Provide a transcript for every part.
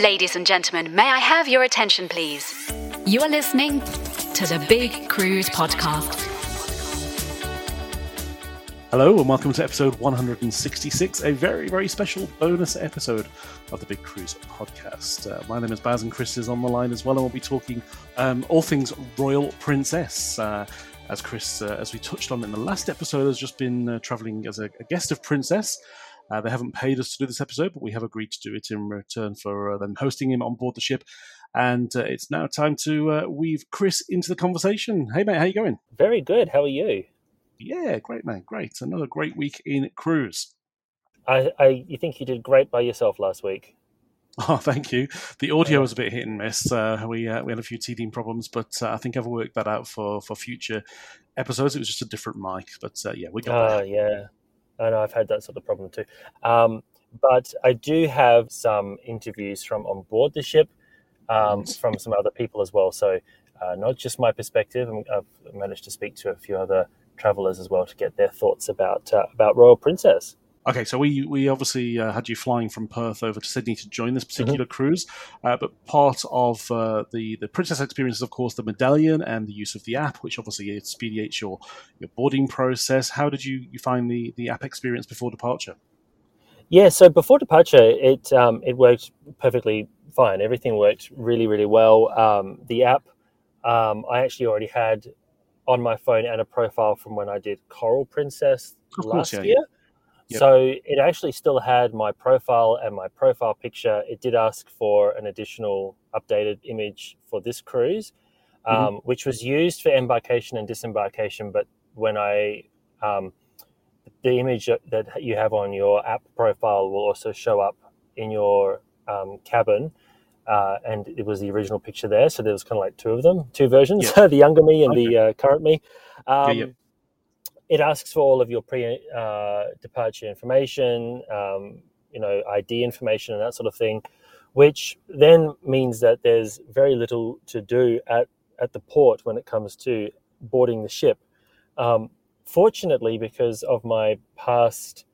Ladies and gentlemen, may I have your attention, please? You are listening to the Big Cruise Podcast. Hello, and welcome to episode 166, a very, very special bonus episode of the Big Cruise podcast. Uh, my name is Baz, and Chris is on the line as well, and we'll be talking um, all things Royal Princess. Uh, as Chris, uh, as we touched on in the last episode, has just been uh, traveling as a, a, guest of Princess. Uh, they haven't paid us to do this episode, but we have agreed to do it in return for uh, them hosting him on board the ship. And uh, it's now time to uh, weave Chris into the conversation. Hey, mate, how you going? Very good. How are you? Yeah, great, man. Great. Another great week in cruise. I, I you think you did great by yourself last week. Oh, thank you. The audio was a bit hit and miss. Uh, we uh, we had a few teething problems, but uh, I think I've worked that out for, for future episodes. It was just a different mic, but uh, yeah, we got. There. yeah. I know I've had that sort of problem too. Um, but I do have some interviews from on board the ship um, from some other people as well. So uh, not just my perspective. I've managed to speak to a few other travelers as well to get their thoughts about uh, about Royal Princess. Okay, so we we obviously uh, had you flying from Perth over to Sydney to join this particular mm-hmm. cruise, uh, but part of uh, the the Princess experience is of course the medallion and the use of the app, which obviously expedites your your boarding process. How did you you find the the app experience before departure? Yeah, so before departure, it um, it worked perfectly fine. Everything worked really really well. Um, the app, um, I actually already had on my phone and a profile from when I did Coral Princess last yeah, year. Yeah. Yep. So it actually still had my profile and my profile picture. It did ask for an additional updated image for this cruise, um, mm-hmm. which was used for embarkation and disembarkation. But when I, um, the image that you have on your app profile will also show up in your um, cabin. Uh, and it was the original picture there. So there was kind of like two of them, two versions, the younger me and okay. the uh, current me. yeah, yeah it asks for all of your pre uh, departure information, um, you know, ID information and that sort of thing, which then means that there's very little to do at, at the port when it comes to boarding the ship. Um, fortunately, because of my past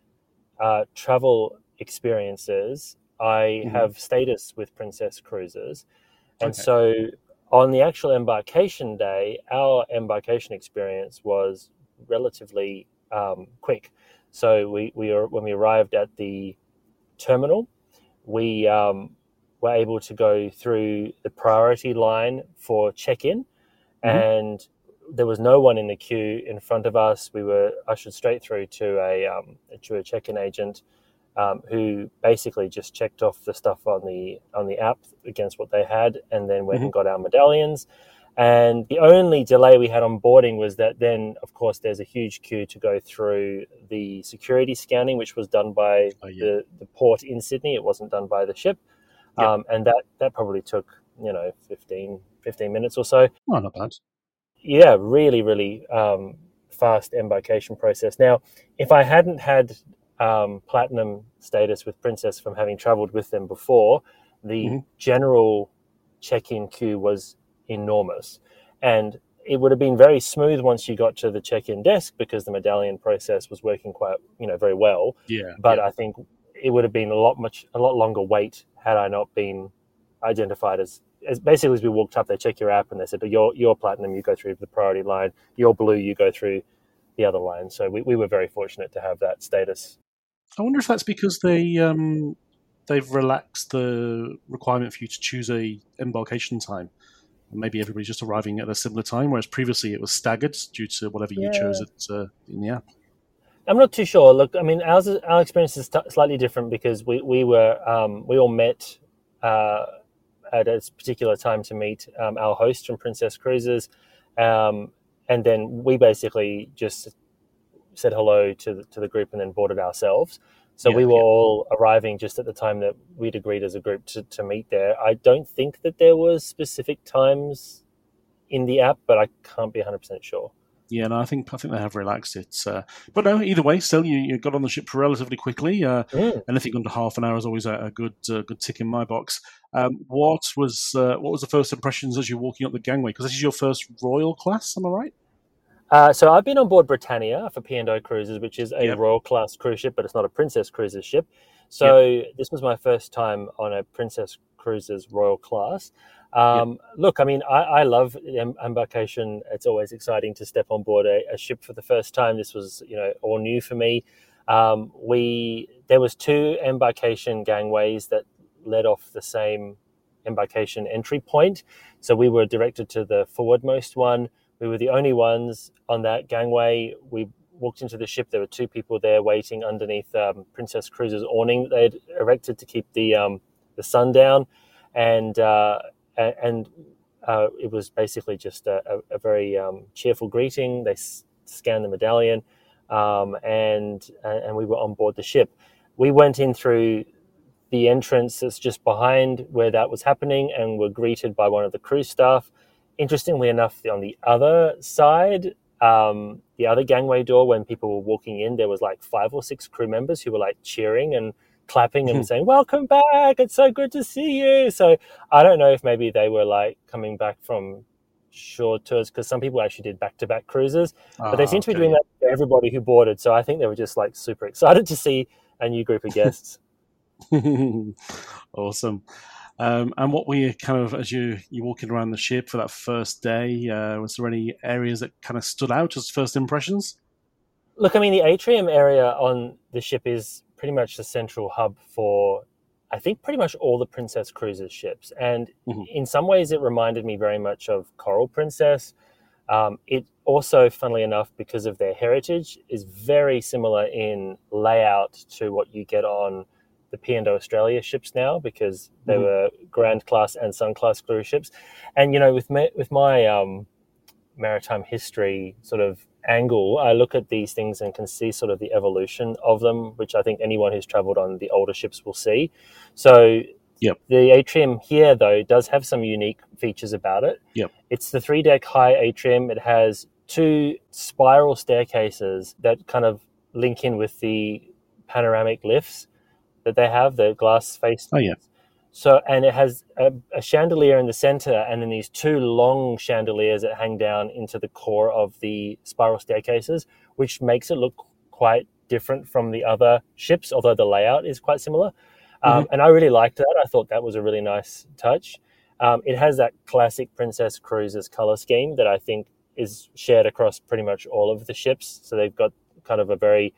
uh, travel experiences, I mm-hmm. have status with Princess Cruises. And okay. so on the actual embarkation day, our embarkation experience was relatively um, quick. So we, we are, when we arrived at the terminal, we um, were able to go through the priority line for check-in, mm-hmm. and there was no one in the queue in front of us. We were ushered straight through to a um, to a check-in agent um, who basically just checked off the stuff on the on the app against what they had, and then went mm-hmm. and got our medallions. And the only delay we had on boarding was that then, of course, there's a huge queue to go through the security scanning, which was done by oh, yeah. the, the port in Sydney. It wasn't done by the ship. Yep. Um, and that, that probably took, you know, 15, 15 minutes or so. Oh, not bad. Yeah, really, really um, fast embarkation process. Now, if I hadn't had um, platinum status with Princess from having traveled with them before, the mm-hmm. general check-in queue was enormous, and it would have been very smooth once you got to the check-in desk because the medallion process was working quite, you know, very well. Yeah. But yeah. I think it would have been a lot much a lot longer wait had I not been identified as as basically as we walked up, they check your app and they said, "But "You're you're platinum, you go through the priority line. You're blue, you go through the other line." So we, we were very fortunate to have that status. I wonder if that's because they um, they've relaxed the requirement for you to choose a embarkation time. Maybe everybody's just arriving at a similar time, whereas previously it was staggered due to whatever you yeah. chose it, uh, in the app. I'm not too sure. Look, I mean, ours our experience is t- slightly different because we we were um, we all met uh, at a particular time to meet um, our host from Princess Cruises, um, and then we basically just said hello to the, to the group and then boarded ourselves. So yeah, we were yeah. all arriving just at the time that we'd agreed as a group to, to meet there. I don't think that there was specific times in the app, but I can't be 100% sure. Yeah, no, I think I think they have relaxed it. Uh, but no, either way, still you, you got on the ship relatively quickly. Uh, mm. Anything under half an hour is always a, a good uh, good tick in my box. Um, what was uh, what was the first impressions as you're walking up the gangway? Because this is your first Royal class, am I right? Uh, so I've been on board Britannia for P&O Cruises, which is a yep. Royal class cruise ship, but it's not a Princess Cruises ship. So yep. this was my first time on a Princess Cruises Royal class. Um, yep. Look, I mean, I, I love embarkation. It's always exciting to step on board a, a, ship for the first time. This was, you know, all new for me. Um, we there was two embarkation gangways that led off the same embarkation entry point. So we were directed to the forwardmost one. We were the only ones on that gangway. We walked into the ship. There were two people there waiting underneath um, Princess Cruises awning that they had erected to keep the um, the sun down, and uh, and uh, it was basically just a, a, a very um, cheerful greeting. They s- scanned the medallion, um, and and we were on board the ship. We went in through the entrance that's just behind where that was happening, and were greeted by one of the crew staff. Interestingly enough, on the other side, um, the other gangway door, when people were walking in, there was like five or six crew members who were like cheering and clapping and hmm. saying, Welcome back. It's so good to see you. So I don't know if maybe they were like coming back from short tours because some people actually did back to back cruises, but they ah, seem to be doing that for everybody who boarded. So I think they were just like super excited to see a new group of guests. awesome. Um, and what were you kind of as you you walking around the ship for that first day? Uh, was there any areas that kind of stood out as first impressions? Look, I mean, the atrium area on the ship is pretty much the central hub for, I think, pretty much all the Princess Cruises ships. And mm-hmm. in some ways, it reminded me very much of Coral Princess. Um, it also, funnily enough, because of their heritage, is very similar in layout to what you get on the P&O Australia ships now because they mm-hmm. were Grand Class and Sun Class cruise ships. And, you know, with, me, with my um, maritime history sort of angle, I look at these things and can see sort of the evolution of them, which I think anyone who's traveled on the older ships will see. So Yep. The atrium here, though, does have some unique features about it. Yep. It's the three deck high atrium. It has two spiral staircases that kind of link in with the panoramic lifts that they have, the glass face. Oh, yeah. So, and it has a, a, chandelier in the center, and then these two long chandeliers that hang down into the core of the spiral staircases, which makes it look quite different from the other ships, although the layout is quite similar. Um, mm-hmm. Um, and I really liked that. I thought that was a really nice touch. Um, it has that classic Princess Cruises color scheme that I think is shared across pretty much all of the ships. So they've got kind of a very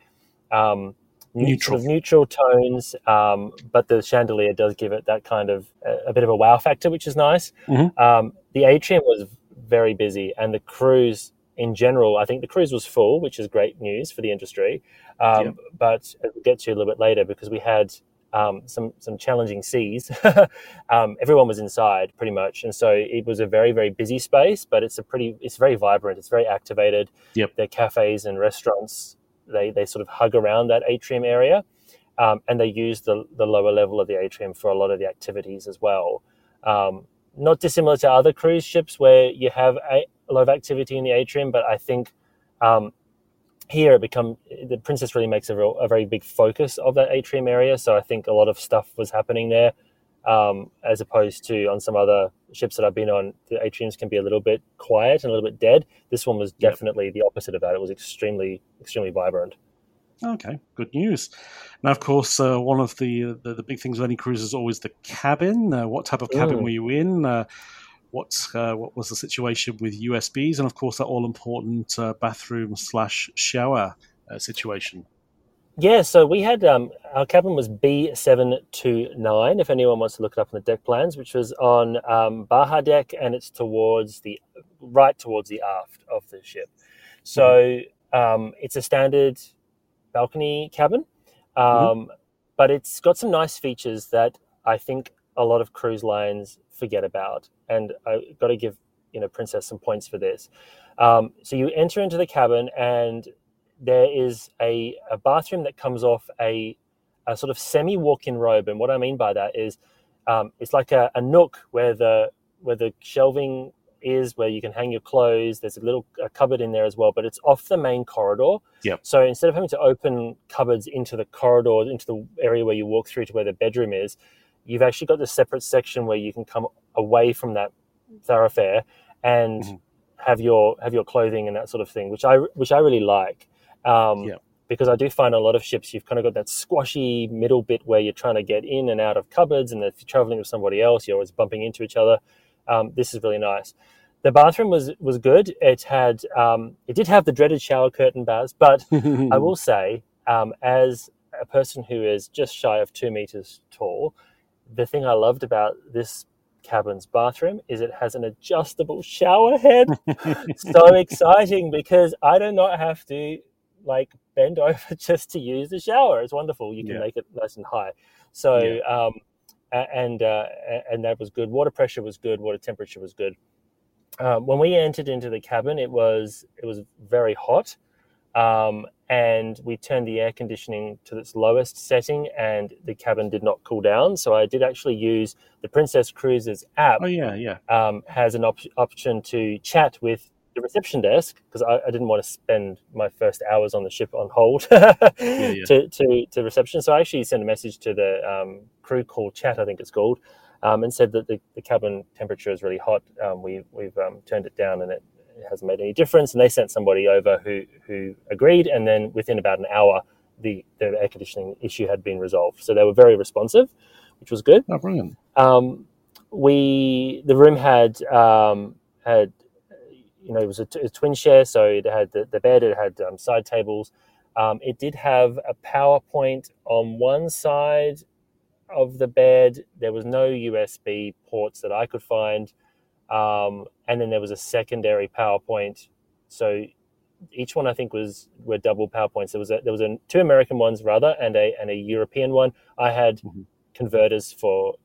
um, neutral, sort of neutral tones, um, but the chandelier does give it that kind of a, a bit of a wow factor, which is nice. Mm-hmm. Um, the atrium was very busy, and the cruise in general, I think the cruise was full, which is great news for the industry. Um, yep. But we'll get to a little bit later because we had um, some some challenging seas. um, everyone was inside pretty much, and so it was a very very busy space. But it's a pretty it's very vibrant. It's very activated. Yep. There are cafes and restaurants they, they sort of hug around that atrium area. Um, and they use the, the lower level of the atrium for a lot of the activities as well. Um, not dissimilar to other cruise ships where you have a, a, lot of activity in the atrium, but I think um, here it become the princess really makes a, real, a very big focus of that atrium area so i think a lot of stuff was happening there um, as opposed to on some other ships that i've been on the atriums can be a little bit quiet and a little bit dead this one was definitely yep. the opposite of that it was extremely extremely vibrant Okay, good news. Now, of course, uh, one of the, the, the big things with any cruise is always the cabin. Uh, what type of cabin mm. were you in? Uh, what uh, what was the situation with USBs, and of course that all important uh, bathroom slash shower uh, situation. Yeah, so we had um, our cabin was B seven two nine. If anyone wants to look it up in the deck plans, which was on um, Baja deck, and it's towards the right towards the aft of the ship. So um, it's a standard balcony cabin, mm-hmm. um, mm-hmm. but it's got some nice features that I think a lot of cruise lines forget about. And I've got to give you know Princess some points for this. Um, so you enter into the cabin, and there is a, a bathroom that comes off a, a sort of semi walk-in robe. And what I mean by that is um, it's like a, a, nook where the where the shelving is, where you can hang your clothes. There's a little a cupboard in there as well, but it's off the main corridor. Yep. So instead of having to open cupboards into the corridor, into the area where you walk through to where the bedroom is, you've actually got this separate section where you can come away from that thoroughfare and mm-hmm. have your have your clothing and that sort of thing, which I which I really like. Um, yeah. Because I do find a lot of ships, you've kind of got that squashy middle bit where you're trying to get in and out of cupboards, and if you're traveling with somebody else, you're always bumping into each other. Um, this is really nice. The bathroom was was good. It had um, it did have the dreaded shower curtain, bars, but I will say, um, as a person who is just shy of two meters tall, the thing I loved about this cabin's bathroom is it has an adjustable shower head. so exciting because I do not have to like bend over just to use the shower. It's wonderful. You can yeah. make it nice and high. So yeah. um, and uh, and that was good. Water pressure was good. Water temperature was good. Um, when we entered into the cabin, it was it was very hot. Um, and we turned the air conditioning to its lowest setting and the cabin did not cool down so i did actually use the princess cruises app oh yeah yeah um, has an op- option to chat with the reception desk because I, I, didn't want to spend my first hours on the ship on hold yeah, yeah. To, to, to reception so i actually sent a message to the um, crew call chat i think it's called um, and said that the, the cabin temperature is really hot um, we, we've um, turned it down and it it hasn't made any difference. And they sent somebody over who who agreed, and then within about an hour, the the air conditioning issue had been resolved. So they were very responsive, which was good. Oh, brilliant. Um, we the room had um, had you know it was a, t- a twin share, so it had the, the bed, it had um, side tables. Um, it did have a PowerPoint on one side of the bed. There was no USB ports that I could find. Um, and then there was a secondary PowerPoint. So each one I think was were double PowerPoints. There was a, there was a, two American ones rather, and a and a European one. I had mm-hmm. converters for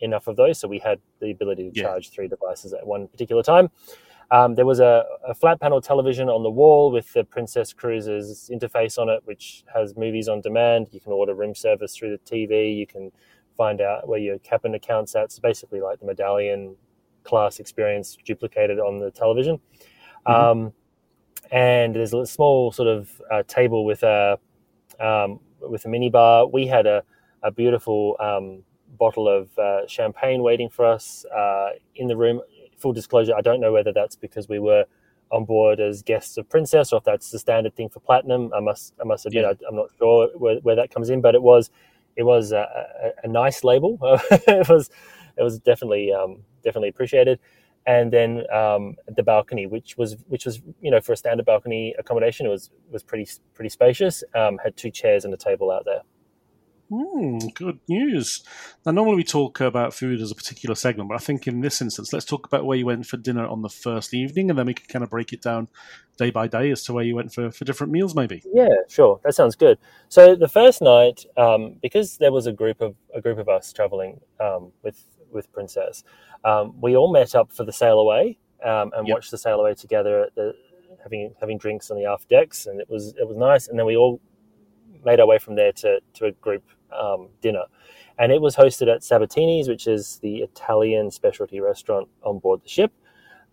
enough of those, so we had the ability to yeah. charge three devices at one particular time. Um, there was a, a, flat panel television on the wall with the Princess Cruises interface on it, which has movies on demand. You can order room service through the TV. You can find out where your cabin account's at. It's basically like the medallion class experience duplicated on the television. Mm-hmm. Um, and there's a small sort of uh, table with a um, with a mini bar. We had a, a beautiful um, bottle of uh, champagne waiting for us uh, in the room. Full disclosure, I don't know whether that's because we were on board as guests of Princess or if that's the standard thing for Platinum. I must I must admit yeah. I, am not sure where, where, that comes in, but it was it was a, a, a nice label. it was it was definitely um, definitely appreciated. And then um, the balcony, which was which was you know for a standard balcony accommodation, it was was pretty pretty spacious. Um, had two chairs and a table out there. Mm, good news. Now, normally we talk about food as a particular segment, but I think in this instance, let's talk about where you went for dinner on the first evening, and then we can kind of break it down day by day as to where you went for, for different meals, maybe. Yeah, sure. That sounds good. So the first night, um, because there was a group of a group of us traveling um, with with Princess, um, we all met up for the sail away um, and yep. watched the sail away together, at the, having having drinks on the aft decks, and it was it was nice. And then we all made our way from there to to a group um, dinner, and it was hosted at Sabatini's, which is the Italian specialty restaurant on board the ship.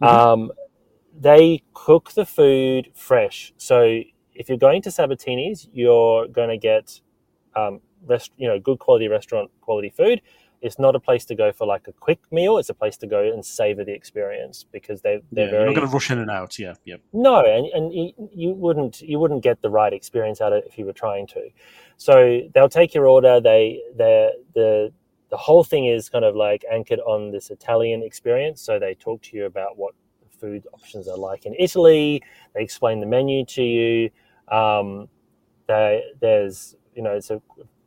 Mm-hmm. Um, they cook the food fresh, so if you're going to Sabatini's, you're going to get um, rest, you know, good quality restaurant quality food. It's not a place to go for like a quick meal. It's a place to go and savor the experience because they they're yeah, very You're not going to rush in and out. Yeah, yeah. no, and, and you, you wouldn't you wouldn't get the right experience out of it if you were trying to. So they'll take your order. They the the the whole thing is kind of like anchored on this Italian experience. So they talk to you about what food options are like in Italy. They explain the menu to you. Um, they, there's you know it's a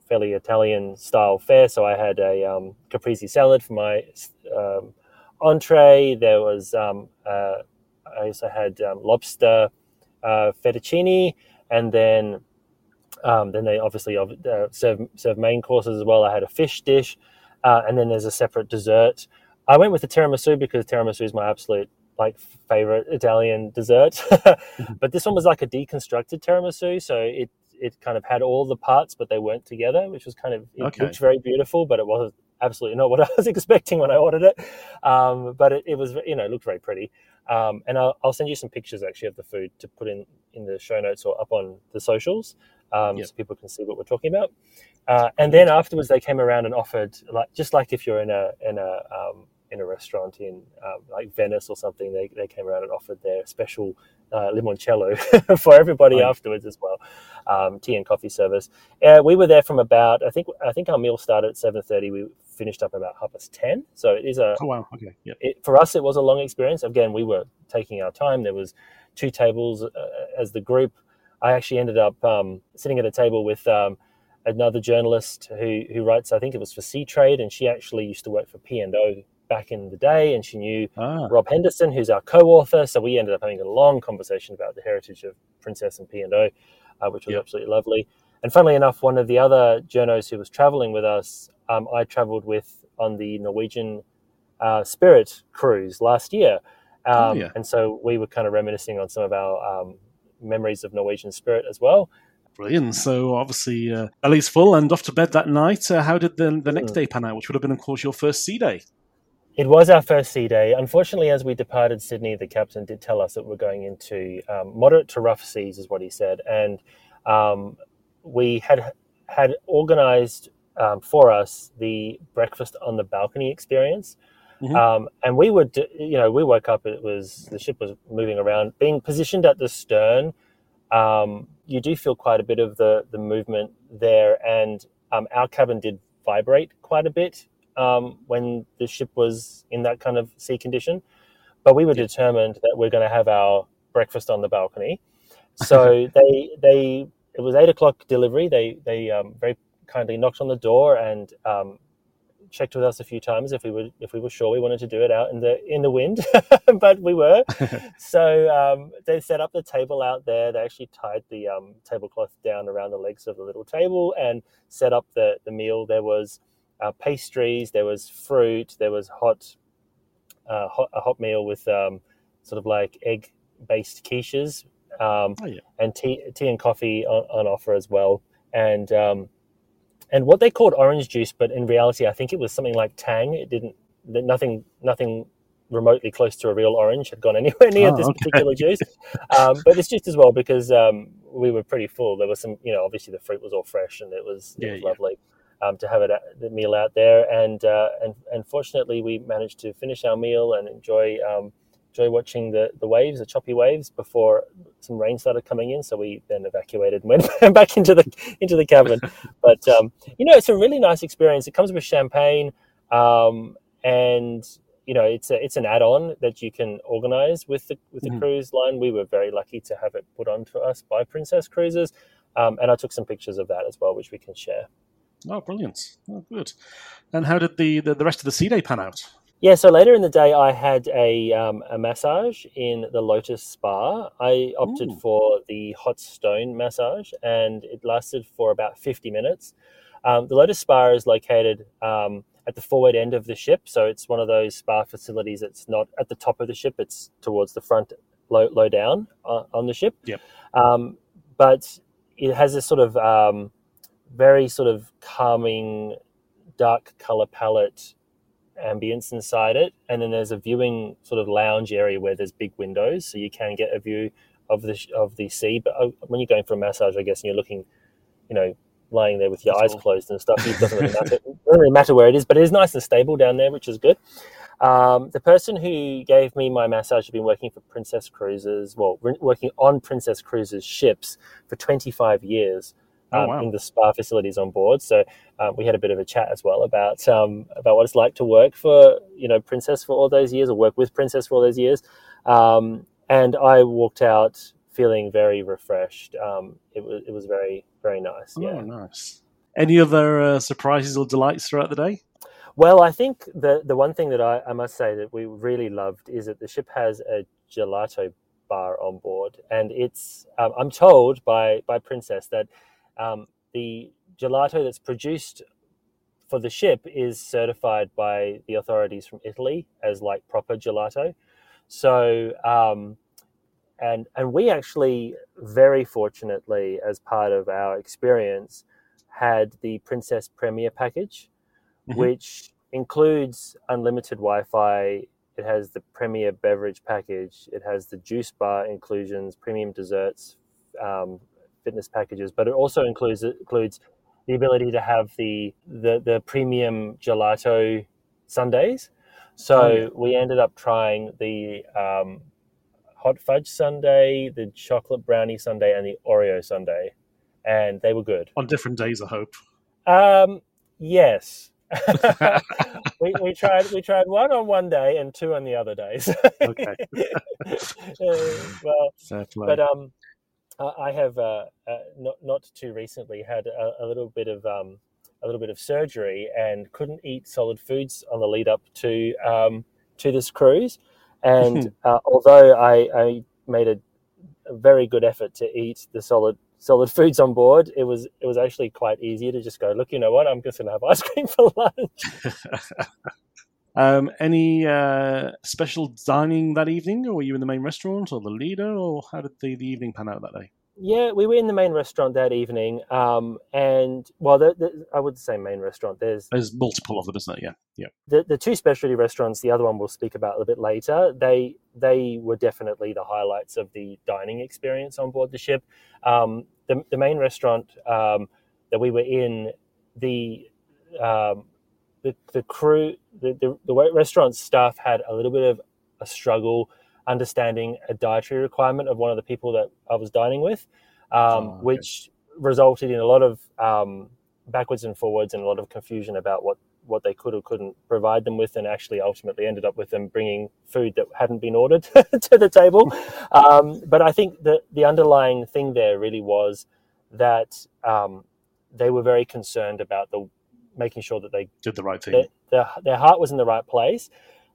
fairly Italian style fare. So I had a um, caprese salad for my um, entree. There was um, uh, I also had um, lobster uh, fettuccine, and then um, then they obviously uh, serve serve main courses as well. I had a fish dish, uh, and then there's a separate dessert. I went with the tiramisu because tiramisu is my absolute like favorite Italian dessert. but this one was like a deconstructed tiramisu, so it it kind of had all the parts, but they weren't together, which was kind of it Okay. looked very beautiful, but it was absolutely not what I was expecting when I ordered it. Um, but it, it was you know it looked very pretty. Um, and I'll, I'll send you some pictures actually of the food to put in in the show notes or up on the socials, um, Yep. so people can see what we're talking about. Uh, and then afterwards, they came around and offered like just like if you're in a in a um, in a restaurant in um, like Venice or something, they, they came around and offered their special uh, limoncello for everybody Right. afterwards as well, um, tea and coffee service. Uh, we were there from about I think I think our meal started at seven thirty. We finished up about half past ten, so it is a Oh wow. Okay. Yeah. it, for us, it was a long experience. Again, we were taking our time. There was two tables uh, as the group. I actually ended up um, sitting at a table with um, another journalist who who writes. I think it was for Seatrade, and she actually used to work for P and O back in the day, and she knew Ah. Rob Henderson, who's our co-author. So we ended up having a long conversation about the heritage of Princess and P and O, uh, which was Yep. absolutely lovely. And funnily enough, one of the other journos who was traveling with us, um, I traveled with on the Norwegian uh, Spirit cruise last year. Um, Oh, yeah. And so we were kind of reminiscing on some of our um, memories of Norwegian Spirit as well. Brilliant. So obviously, uh, belly's full and off to bed that night. Uh, how did the the next Mm. day pan out? Which would have been, of course, your first sea day. It was our first sea day. Unfortunately, as we departed Sydney, the captain did tell us that we're going into um, moderate to rough seas, is what he said, and um, we had had organised um, for us the breakfast on the balcony experience. Mhm. Um, and we would, you know, we woke up. It was the ship was moving around, being positioned at the stern. Um, you do feel quite a bit of the the movement there, and um, our cabin did vibrate quite a bit um, when the ship was in that kind of sea condition. But we were determined that we're going to have our breakfast on the balcony. So they they it was eight o'clock delivery. They they um, very kindly knocked on the door and um, checked with us a few times if we were if we were sure we wanted to do it out in the in the wind, but we were. so um, they set up the table out there. They actually tied the um, tablecloth down around the legs of the little table and set up the the meal. There was uh, pastries, there was fruit, there was hot, uh, hot a hot meal with um, sort of like egg based quiches, um, Oh, yeah. and tea tea and coffee on, on offer as well, and um, and what they called orange juice, but in reality, I think it was something like Tang. It didn't nothing nothing remotely close to a real orange had gone anywhere near Oh, this okay. particular juice. Um, but it's just as well because um, we were pretty full. There was some, you know, obviously the fruit was all fresh and it was, it was yeah. lovely um, to have it at, the meal out there. And uh, and and fortunately, we managed to finish our meal and enjoy um, enjoy watching the, the waves, the choppy waves, before some rain started coming in. So we then evacuated and went back into the into the cabin. But um, you know, it's a really nice experience. It comes with champagne, um, and you know, it's a, it's an add-on that you can organize with the with the Mhm. cruise line. We were very lucky to have it put on to us by Princess Cruises, um, and I took some pictures of that as well, which we can share. Oh, brilliant. Oh, good. And how did the, the, the rest of the sea day pan out? Yeah, so later in the day, I had a, um, a massage in the Lotus Spa. I opted Ooh. for the hot stone massage, and it lasted for about 50 minutes. Um, the Lotus Spa is located um, at the forward end of the ship, so it's one of those spa facilities that's not at the top of the ship, it's towards the front, low, low down uh, on the ship. Yep. Um, but it has this sort of um, very sort of calming, dark color palette ambience inside it and then there's a viewing sort of lounge area where there's big windows so you can get a view of the of the sea. But uh, when you're going for a massage, I guess, and you're looking, you know, lying there with your That's eyes all. closed and stuff, it doesn't really matter. it doesn't really matter where it is, but it is nice and stable down there, which is good. Um, the person who gave me my massage had been working for Princess Cruises, well, working on Princess Cruises ships for 25 years Oh, um, wow. in the spa facilities on board. So um, we had a bit of a chat as well about um, about what it's like to work for you know Princess for all those years, or work with Princess for all those years. Um, and I walked out feeling very refreshed. Um, it was it was very very nice. Yeah. Oh, nice. Any other uh, surprises or delights throughout the day? Well, I think the the one thing that I, I must say that we really loved is that the ship has a gelato bar on board, and it's um, I'm told by by Princess that um, the gelato that's produced for the ship is certified by the authorities from Italy as like proper gelato. So um, and and we actually very fortunately as part of our experience had the Princess Premier package Mhm. which includes unlimited Wi-Fi. It has the premier beverage package. It has the juice bar inclusions, premium desserts, um, fitness packages. But it also includes includes the ability to have the the, the premium gelato sundaes. So Oh, yeah. we ended up trying the um, hot fudge sundae, the chocolate brownie sundae, and the Oreo sundae, and they were good. On different days, I hope. Um, yes. we, we tried we tried one on one day and two on the other days. Okay. Uh, well, but um, I have uh, uh, not not too recently had a, a little bit of um, a little bit of surgery and couldn't eat solid foods on the lead up to um, to this cruise. And uh, although I, I made a, a very good effort to eat the solid solid foods on board, it was it was actually quite easy to just go. Look, you know what? I'm just going to have ice cream for lunch. Um, any uh, special dining that evening, or were you in the main restaurant, or the leader, or how did the, the evening pan out that day? Yeah, we were in the main restaurant that evening, um, and well, the, the, I would say main restaurant. There's There's multiple of them, isn't there? Yeah, yeah. the, the two specialty restaurants. The other one we'll speak about a little bit later. They they were definitely the highlights of the dining experience on board the ship. Um, the the main restaurant um, that we were in, the um, the the crew, the, the the restaurant staff had a little bit of a struggle understanding a dietary requirement of one of the people that I was dining with, um, Oh, okay. which resulted in a lot of um, backwards and forwards and a lot of confusion about what, what they could or couldn't provide them with, and actually ultimately ended up with them bringing food that hadn't been ordered to the table. Um, but I think the, the underlying thing there really was that um, they were very concerned about the making sure that they Did the right thing. their, their, their heart was in the right place.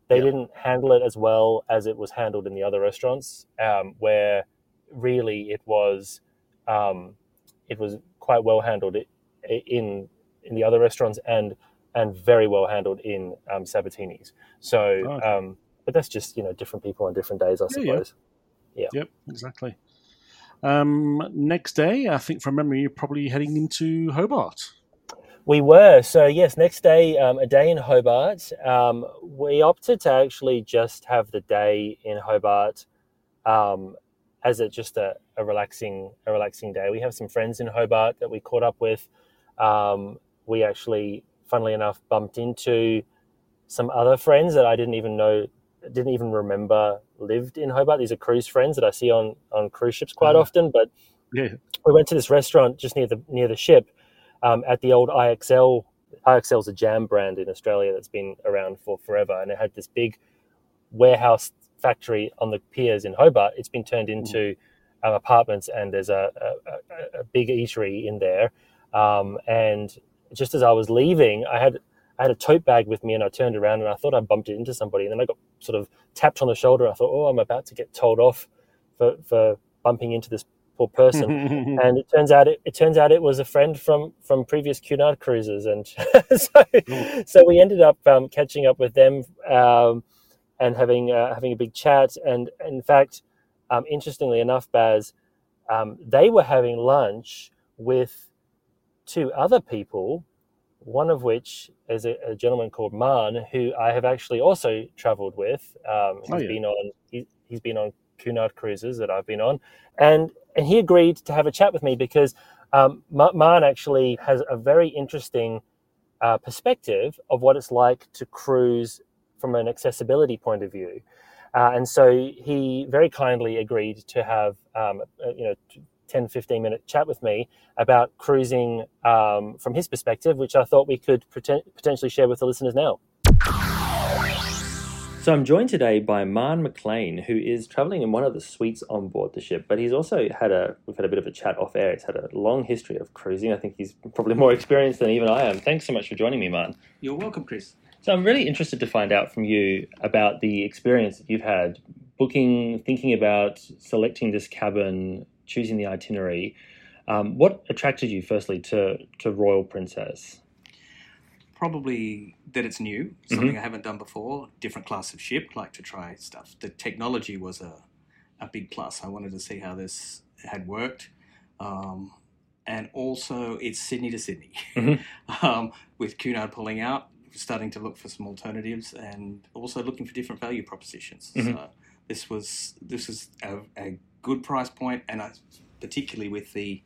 They Yeah. didn't handle it as well as it was handled in the other restaurants, um, where really it was um, it was quite well handled in in the other restaurants and and very well handled in um, Sabatini's. So, Okay. um, but that's just you know different people on different days, I Yeah, yeah. suppose. Yep, exactly. Um, next day, I think from memory, you're probably heading into Hobart. We were. So, yes, next day, um, a day in Hobart. Um, we opted to actually just have the day in Hobart um, as a, just a, a relaxing a relaxing day. We have some friends in Hobart that we caught up with. Um, we actually, funnily enough, bumped into some other friends that I didn't even know, didn't even remember lived in Hobart. These are cruise friends that I see on, on cruise ships quite Ah. often, but Yeah, we went to this restaurant just near the near the ship um, at the old IXL. IXL is a jam brand in Australia that's been around for forever, and it had this big warehouse factory on the piers in Hobart. It's been turned into um, apartments, and there's a, a, a, a big eatery in there. Um, and just as I was leaving, I had I had a tote bag with me, and I turned around and I thought I bumped it into somebody, and then I got sort of tapped on the shoulder. I thought, oh, I'm about to get told off for for bumping into this poor person and it turns out it, it turns out it was a friend from from previous Cunard cruises, and so so we ended up um, catching up with them um, and having uh, having a big chat. And in fact, um, interestingly enough, Baz, um, they were having lunch with two other people. One of which is a, a gentleman called Marn, who I have actually also travelled with. Um, he's Oh, yeah. been on he, he's been on Cunard cruises that I've been on, and and he agreed to have a chat with me because um, Marn actually has a very interesting uh, perspective of what it's like to cruise from an accessibility point of view. Uh, and so he very kindly agreed to have um, you know 10 15 minute chat with me about cruising um, from his perspective which i thought we could potentially share with the listeners now so I'm joined today by Marn McLean, who is travelling in one of the suites on board the ship, but he's also had a we've had a bit of a chat off air. He's had a long history of cruising. I think he's probably more experienced than even I am. Thanks so much for joining me, Marn. You're welcome, Chris. So I'm really interested to find out from you about the experience that you've had booking, thinking about selecting this cabin, choosing the itinerary. Um, what attracted you, firstly, to to Royal Princess? Probably that it's new, something mm-hmm. I haven't done before, different class of ship, like to try stuff. The technology was a, a big plus. I wanted to see how this had worked. Um, and also, it's Sydney to Sydney. Mm-hmm. um, with Cunard pulling out, starting to look for some alternatives and also looking for different value propositions. Mm-hmm. So this was this was a, a good price point, and I, particularly with the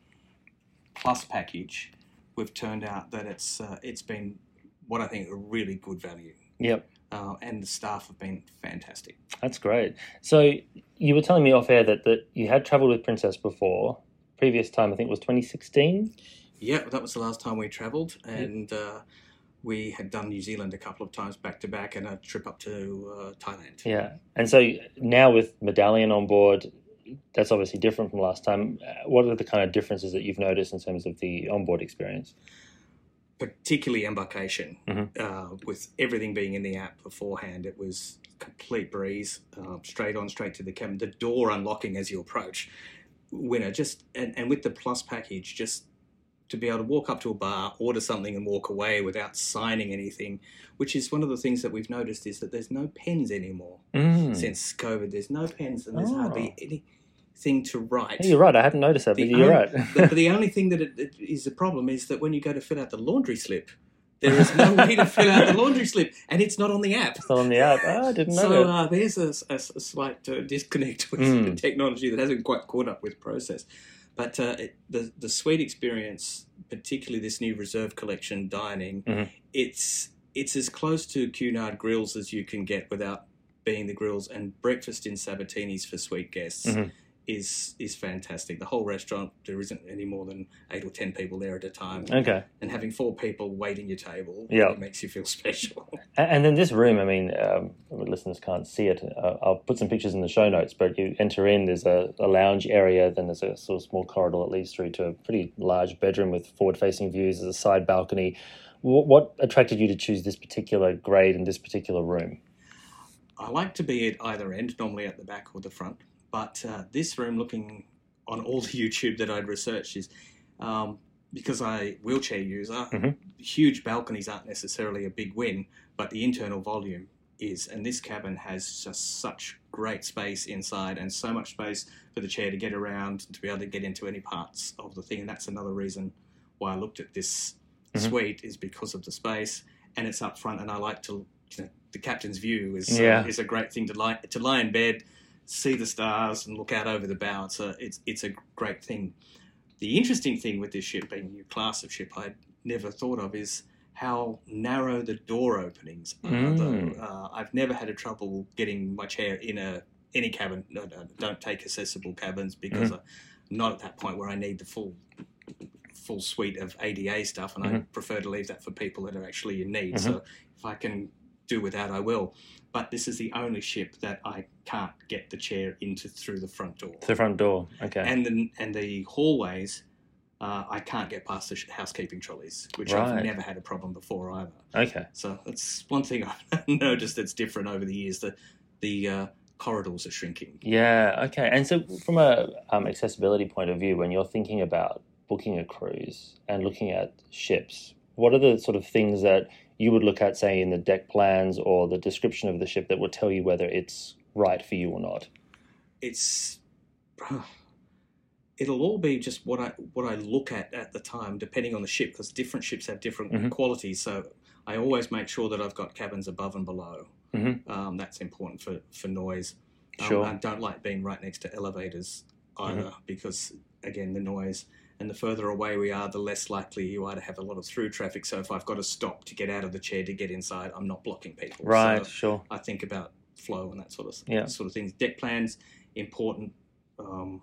plus package, we've turned out that it's uh, it's been what I think a really good value. Yep. Uh, and the staff have been fantastic. That's great. So you were telling me off air that, that you had travelled with Princess before. Previous time, I think, was 2016. Yeah, that was the last time we travelled, and yep. uh, we had done New Zealand a couple of times back to back, and a trip up to uh, Thailand. Yeah, and so now with Medallion on board, that's obviously different from last time. Uh, what are the kind of differences that you've noticed in terms of the onboard experience? Particularly embarkation, mm-hmm. uh, with everything being in the app beforehand, it was complete breeze, uh, straight on, straight to the cabin. The door unlocking as you approach, winner. Just and, and with the plus package, just to be able to walk up to a bar, order something, and walk away without signing anything, which is one of the things that we've noticed is that there's no pens anymore mm. since COVID. There's no pens, and there's oh. hardly any thing to write. Yeah, you're right. I hadn't noticed that, the but you're only, right. the, the, only thing that it, it is a problem is that when you go to fill out the laundry slip, there is no way to fill out the laundry slip, and it's not on the app. It's not on the app. Oh, I didn't know so. Uh, there's a, a, a slight uh, disconnect with mm. the technology that hasn't quite caught up with process. But uh, it, the the suite experience, particularly this new reserve collection dining, mm-hmm. it's it's as close to Cunard grills as you can get without being the grills, and breakfast in Sabatini's for suite guests. Mm-hmm is is fantastic. The whole restaurant there isn't any more than eight or ten people there at a time. Okay. And having four people waiting your table yeah. Makes you feel special. And then this room, I mean, um, listeners can't see it. Uh, I'll put some pictures in the show notes. But you enter in, there's a, a, lounge area, then there's a sort of small corridor that leads through to a pretty large bedroom with forward-facing views. There's a side balcony. What, what attracted you to choose this particular grade and this particular room? I like to be at either end, normally at the back or the front. But uh, this room, looking on all the YouTube that I'd researched, is um, because I wheelchair user. Mm-hmm. Huge balconies aren't necessarily a big win, but the internal volume is. And this cabin has just such great space inside, and so much space for the chair to get around to be able to get into any parts of the thing. And that's another reason why I looked at this mm-hmm. suite is because of the space, and it's up front. And I like to, you know, the captain's view is yeah. uh, is a great thing to lie to lie in bed see the stars and look out over the bow. It's a, it's, it's a great thing. The interesting thing with this ship, being a new class of ship I'd never thought of, is how narrow the door openings are. Mm. Uh, I've never had a trouble getting my chair in a any cabin. No, no, don't take accessible cabins because mm. I'm not at that point where I need the full full suite of ADA stuff, and mm-hmm. I prefer to leave that for people that are actually in need. Mm-hmm. So if I can do without, I will but this is the only ship that I can't get the chair into through the front door. The front door, okay. And the and the hallways, uh, I can't get past the housekeeping trolleys, which right. I've never had a problem before either. Okay. So that's one thing I've noticed that's different over the years. The the uh, corridors are shrinking. Yeah. Okay. And so, from a um, accessibility point of view, when you're thinking about booking a cruise and looking at ships, what are the sort of things that you would look at, say, in the deck plans or the description of the ship that would tell you whether it's right for you or not? It's it'll all be just what I what I look at at the time, depending on the ship, because different ships have different mm-hmm. qualities. So I always make sure that I've got cabins above and below. Mm-hmm. Um, that's important for for noise. Um, Sure. I don't like being right next to elevators either Mm-hmm. because, again, the noise. And the further away we are, the less likely you are to have a lot of through traffic. So if I've got to stop to get out of the chair to get inside, I'm not blocking people. Right, So sure. I think about flow and that sort of Yeah. sort of things. Deck plans important um,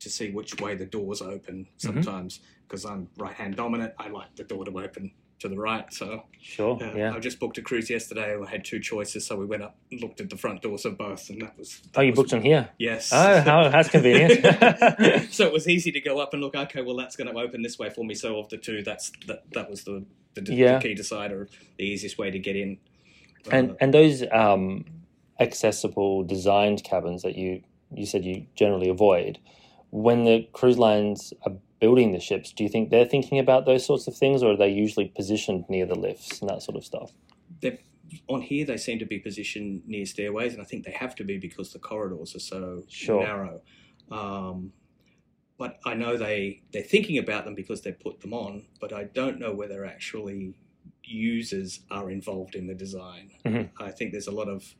to see which way the doors open Mm-hmm. sometimes because I'm right hand dominant. I like the door to open to the right. So Sure. uh, yeah. I just booked a cruise yesterday I had two choices. So we went up and looked at the front doors of both, and that was. Oh, you was- booked on here. Yes. Oh, how that's convenient. so it was easy to go up and look. Okay, well that's going to open this way for me. So of the two, that's that. That was the the, the Yeah. key decider, the easiest way to get in. and Uh, and those um, accessible designed cabins that you you said you generally avoid when the cruise lines are building the ships do you think they're thinking about those sorts of things or are they usually positioned near the lifts and that sort of stuff they're, on here they seem to be positioned near stairways, and I think they have to be because the corridors are so Sure. narrow. Um, but I know they they're thinking about them because they put them on, but I don't know whether actually users are involved in the design. Mhm. I think there's a lot of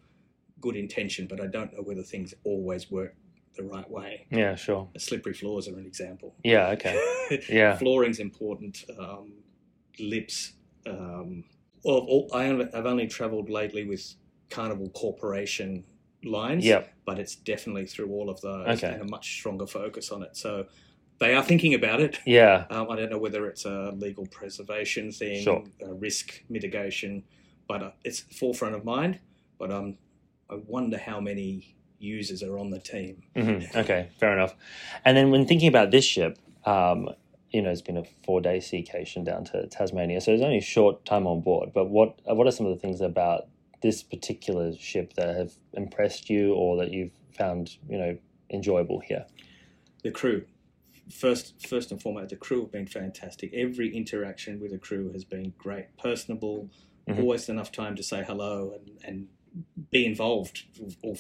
good intention, but I don't know whether things always work the right way. yeah sure Slippery floors are an example. yeah okay Yeah. Flooring's important. Um, lips. Um, well, all, I only, I've only travelled lately with Carnival Corporation lines. Yep. But it's definitely through all of those Okay. and a much stronger focus on it. So they are thinking about it. yeah Um, I don't know whether it's a legal preservation thing, Sure. risk mitigation, but uh, it's forefront of mind. But um, I wonder how many users are on the team. hmm Okay, fair enough. And then when thinking about this ship, um, you know, it's been a four-day seacation down to Tasmania, so it's only a short time on board. But what what are some of the things about this particular ship that have impressed you, or that you've found you know enjoyable here? the crew first first and foremost the crew have been fantastic every interaction with the crew has been great personable Mhm. always enough time to say hello and, and be involved or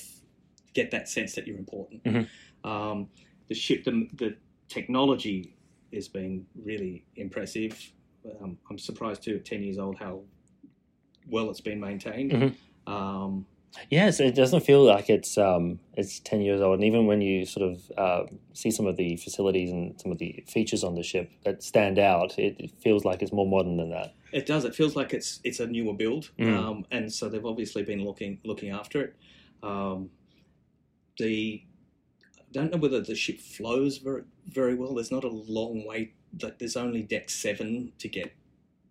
get that sense that you're important Mhm. um, the ship the, the technology has been really impressive um, i'm surprised too at 10 years old how well it's been maintained Mhm. um, Yes, it doesn't feel like it's um, it's ten years old, and even when you sort of uh, see some of the facilities and some of the features on the ship that stand out, it, it feels like it's more modern than that. It does. It feels like it's it's a newer build, Mm. um, and so they've obviously been looking looking after it. Um, the I don't know whether the ship flows very very well. There's not a long way. Like there's only deck seven to get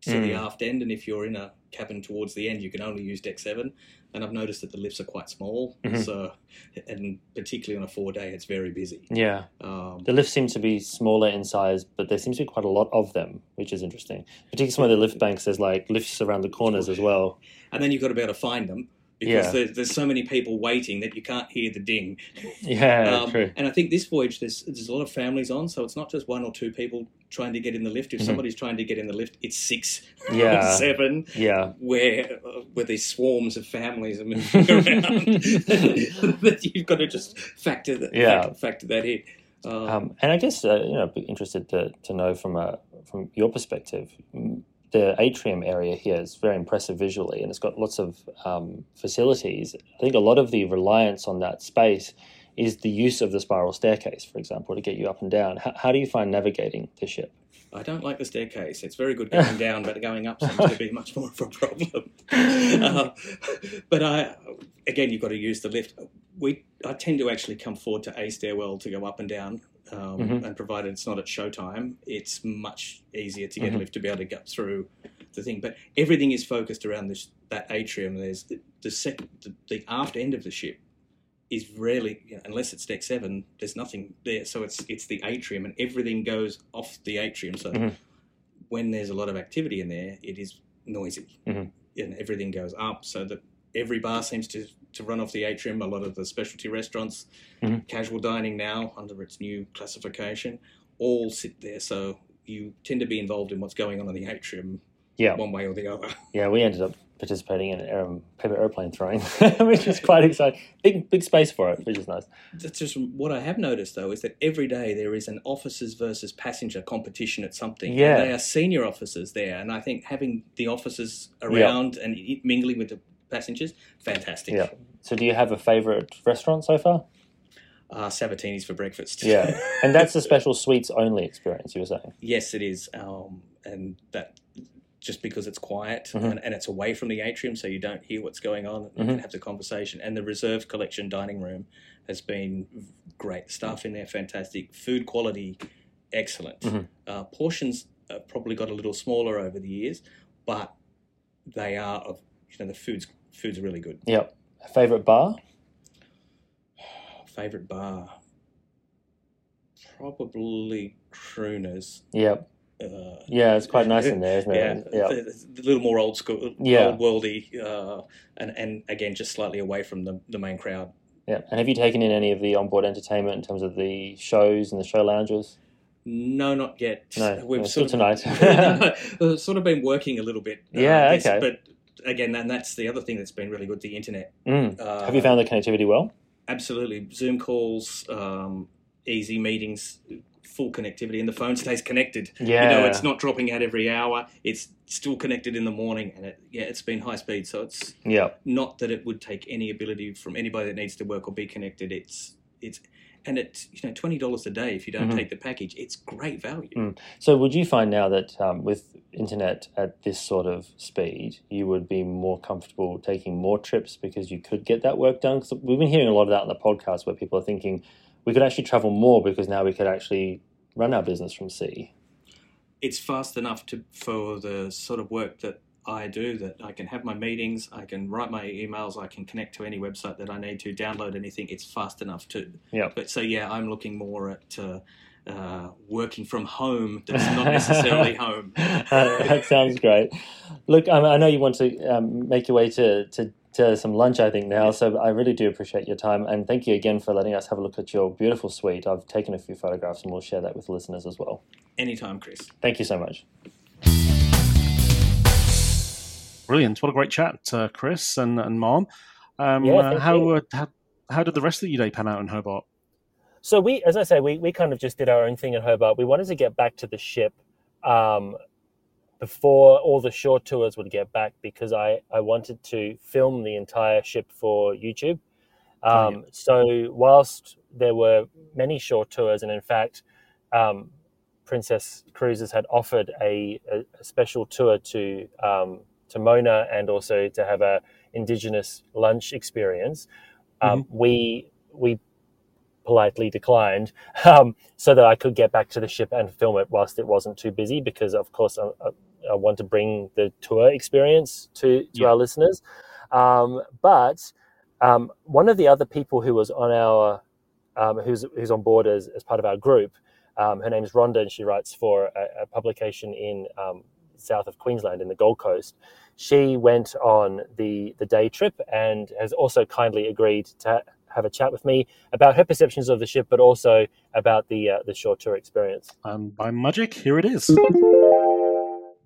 to the Mm. aft end, and if you're in a cabin towards the end, you can only use deck seven. And I've noticed that the lifts are quite small, Mhm. so and particularly on a four day, it's very busy. Yeah, Um, the lifts seem to be smaller in size, but there seems to be quite a lot of them, which is interesting. Particularly some of the lift banks, there's like lifts around the corners as well. and then you've got to be able to find them because Yeah. there, there's so many people waiting that you can't hear the ding. Yeah, Um, true. and I think this voyage, there's there's a lot of families on, so it's not just one or two people trying to get in the lift. If Mhm. somebody's trying to get in the lift, it's six, Yeah. or seven, Yeah, where uh, where these swarms of families are moving around. that you've got to just factor that Yeah. factor, factor that in. Um, um, and I guess uh, you know, I'd be interested to, to know from a from your perspective. The atrium area here is very impressive visually, and it's got lots of um, facilities. I think a lot of the reliance on that space is the use of the spiral staircase, for example, to get you up and down. How, how do you find navigating the ship? I don't like the staircase. It's very good going down, but going up seems to be much more of a problem. Uh, but I, again, you've got to use the lift. We, I tend to actually come forward to a stairwell to go up and down, um, Mhm. and provided it's not at showtime, it's much easier to get Mhm. a lift to be able to get through the thing. But everything is focused around this that atrium. There's the, the second, the, the aft end of the ship is rarely, you know, unless it's deck seven, there's nothing there. So it's it's the atrium, and everything goes off the atrium. So Mhm. when there's a lot of activity in there, it is noisy, Mhm. and everything goes up. So that every bar seems to to run off the atrium. A lot of the specialty restaurants, Mhm. casual dining now under its new classification, all sit there. So you tend to be involved in what's going on in the atrium, Yeah, one way or the other. yeah, we ended up participating in um, paper airplane throwing, which is quite exciting. Big big space for it, which is nice. That's just what I have noticed, though, is that every day there is an officers versus passenger competition at something. And Yeah. they are senior officers there, and I think having the officers around and mingling with the passengers, fantastic. Yeah, So, do you have a favorite restaurant so far? Uh, Sabatini's for breakfast. Yeah, and that's a special suites only experience. You were saying. yes, it is, um, and that just because it's quiet Mhm. and, and it's away from the atrium, so you don't hear what's going on. Mhm. can have the conversation. And the reserve collection dining room has been great. Staff in there, fantastic. Food quality, excellent. Mhm. Uh, portions probably got a little smaller over the years, but they are of you know the food's food's really good. Yep. Favorite bar? Favorite bar, probably Crooners. Yep. Uh, Yeah, it's quite nice in there, isn't yeah, it? Yeah. it's a little more old school, Yeah. old worldy, uh, and and again just slightly away from the the main crowd. Yeah. And have you taken in any of the onboard entertainment in terms of the shows and the show lounges? No, not yet. No, we've no, sort still of, tonight. sort of been working a little bit. uh, Yeah, this, okay. But again, and that's the other thing that's been really good: the internet. Mm. Uh, have you found the connectivity well? Absolutely, Zoom calls, um, easy meetings, full connectivity, and the phone stays connected. Yeah, you know, it's not dropping out every hour. It's still connected in the morning, and it, yeah, it's been high speed. So it's Yeah. not that it would take any ability from anybody that needs to work or be connected. It's it's and it's you know twenty dollars a day if you don't Mhm. take the package. It's great value. Mm. So, would you find now that um, with internet at this sort of speed, you would be more comfortable taking more trips because you could get that work done? Because we've been hearing a lot of that on the podcast where people are thinking we could actually travel more because now we could actually run our business from sea. It's fast enough to for the sort of work that I do that I can have my meetings, I can write my emails, I can connect to any website that I need to, download anything. It's fast enough to. Yeah. But so yeah, I'm looking more at. Uh, uh, working from home that's not necessarily home. that sounds great. Look, um, I know you want to um, make your way to, to, to some lunch, I think, now. So I really do appreciate your time. And thank you again for letting us have a look at your beautiful suite. I've taken a few photographs and we'll share that with listeners as well. Anytime, Chris. Thank you so much. Brilliant! What a great chat, uh, Chris and and Marn. Um, Yeah, uh, how, uh, how how did the rest of your day pan out in Hobart? So we, as I say, we, we kind of just did our own thing in Hobart. We wanted to get back to the ship um, before all the shore tours would get back because I, I wanted to film the entire ship for YouTube. Um, so whilst there were many shore tours, and in fact, um, Princess Cruises had offered a, a, a special tour to um, to Mona and also to have a Indigenous lunch experience. Um, We we politely declined um, so that I could get back to the ship and film it whilst it wasn't too busy because of course I, I, I want to bring the tour experience to, to Yeah. our listeners um, but um, one of the other people who was on our um, who's, who's on board as, as part of our group um, her name is Rhonda and she writes for a, a publication in um, south of Queensland in the Gold Coast she went on the the day trip and has also kindly agreed to have a chat with me about her perceptions of the ship, but also about the uh, the short tour experience. And by magic, here it is.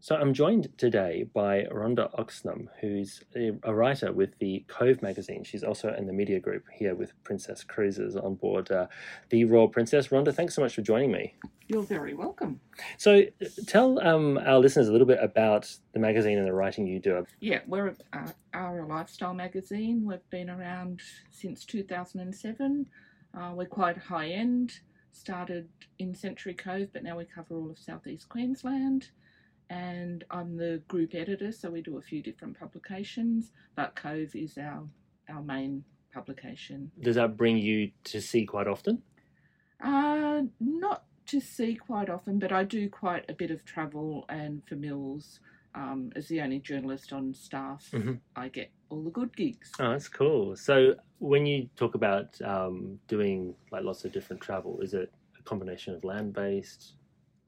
So I'm joined today by Rhonda Oxnam, who's a, a writer with the Cove magazine. She's also in the media group here with Princess Cruises on board uh, the Royal Princess. Rhonda, thanks so much for joining me. You're very welcome. So tell um, our listeners a little bit about the magazine and the writing you do. Yeah, we're uh, our a lifestyle magazine. We've been around since 2007. Uh, we're quite high end. Started in Sanctuary Cove, but now we cover all of southeast Queensland. And I'm the group editor, so we do a few different publications. But Cove is our our main publication. Does that bring you to sea quite often? Uh, not to sea quite often, but I do quite a bit of travel, and for Mills, um, as the only journalist on staff, Mhm. I get all the good gigs. Oh, that's cool. So when you talk about um, doing like lots of different travel, is it a combination of land-based,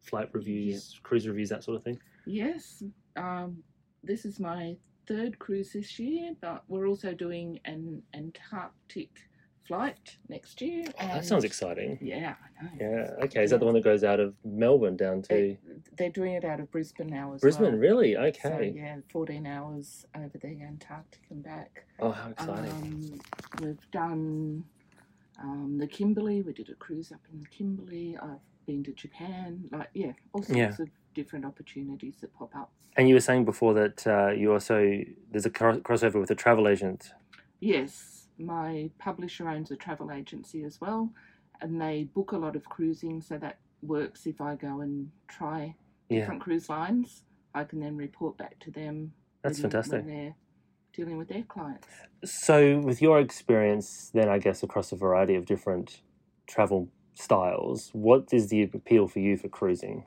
flight reviews, cruise reviews, that sort of thing? Yes, um, this is my third cruise this year, but we're also doing an Antarctic flight next year. Oh, that sounds exciting. Yeah, I know. Yeah. Okay. Is that the one that goes out of Melbourne down to They, they're doing it out of Brisbane now as well? Brisbane? well. Really? So, Okay. yeah, 14 hours over the Antarctic and back. Oh, how exciting! Um, we've done um, the Kimberley. We did a cruise up in the Kimberley. I've been to Japan. Like, yeah, all sorts Yeah. of different opportunities that pop up. and you were saying before that uh, you also there's a cro- crossover with a travel agent. Yes, my publisher owns a travel agency as well, and they book a lot of cruising, so that works if I go and try Yeah. different cruise lines. I can then report back to them. That's when- fantastic. When they're dealing with their clients. So, with your experience, then I guess across a variety of different travel styles, what is the appeal for you for cruising?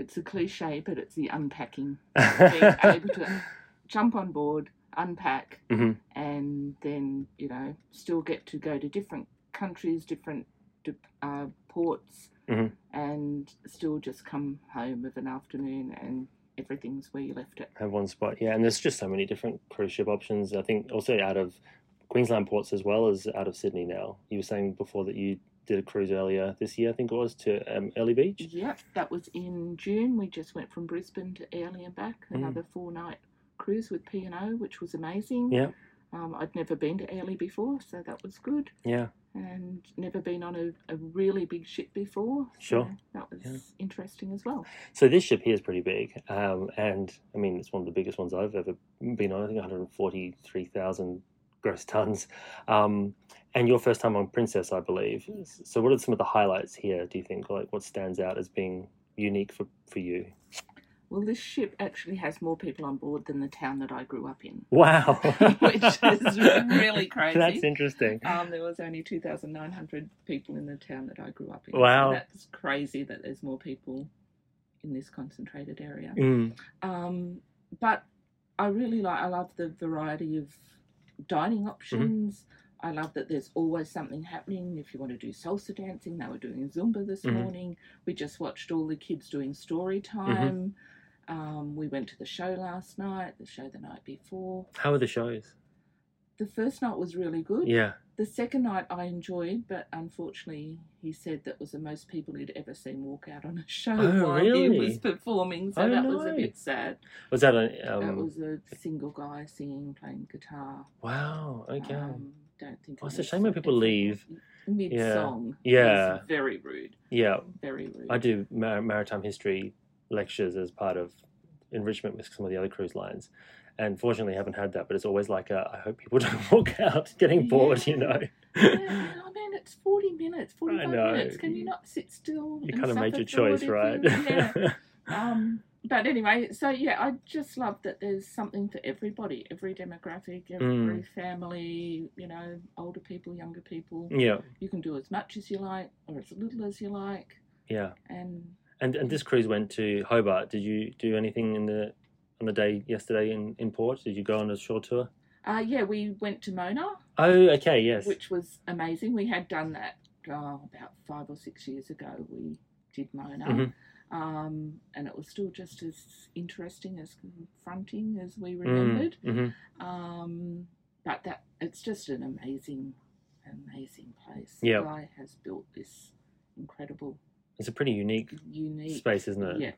It's a cliche, but it's the unpacking. Being able to jump on board, unpack, Mhm. and then, you know, still get to go to different countries, different uh, ports, Mhm. and still just come home of an afternoon and everything's where you left it. Have one spot, yeah. And there's just so many different cruise ship options. I think also out of Queensland ports as well as out of Sydney now. You were saying before that you did a cruise earlier this year, I think it was, to um, Airlie Beach. Yep, that was in June. We just went from Brisbane to Airlie and back, Mm. another four night cruise with P&O, which was amazing. Yeah, Um, I'd never been to Airlie before, so that was good. yeah. and never been on a, a really big ship before. so Sure. That was Yeah. interesting as well. So this ship here is pretty big, um, and I mean it's one of the biggest ones I've ever been on. I think 143,000 gross tons. Um, and your first time on Princess, I believe. So what are some of the highlights here? Do you think like what stands out as being unique for for you? Well, this ship actually has more people on board than the town that I grew up in. Wow, Which is really crazy. That's interesting. Um, there was only 2,900 people in the town that I grew up in. Wow. So that's crazy that there's more people in this concentrated area. Mm, Um, but I really like, I love the variety of dining options. I love that there's always something happening. If you want to do salsa dancing, they were doing Zumba this Mhm. morning. We just watched all the kids doing story time. Um, we went to the show last night, the show the night before. How were the shows? The first night was really good. Yeah. The second night I enjoyed, but unfortunately, he said that was the most people he'd ever seen walk out on a show Oh, while he was performing. So Oh, that was a bit sad. Was that a um, that was a single guy singing, playing guitar. wow? Okay. Um, don't think. Oh, it's a shame when people leave. mid song. Yeah. very rude. yeah. Very rude. I do mar- maritime history lectures as part of enrichment with some of the other cruise lines. And fortunately, I haven't had that, but it's always like, a, I hope people don't walk out getting bored, you know. Yeah, I mean, it's forty minutes, forty-five know. minutes. Can you not sit still? You kind of made your choice, right? yeah. um, but anyway, so yeah, I just love that there's something for everybody, every demographic, every Mm. family. You know, older people, younger people. yeah, You can do as much as you like or as little as you like, yeah. and And and this cruise went to Hobart. Did you do anything in the on the day yesterday in, in port? Did you go on a shore tour? uh, yeah, we went to Mona. Oh, okay, yes. which was amazing. We had done that oh, about five or six years ago. We did Mona, Mhm. um, and it was still just as interesting as confronting as we Mm, remembered. mhm. Um, but that it's just an amazing, amazing place. Yeah. the guy has built this incredible, It's a pretty unique unique space, isn't it? Yeah,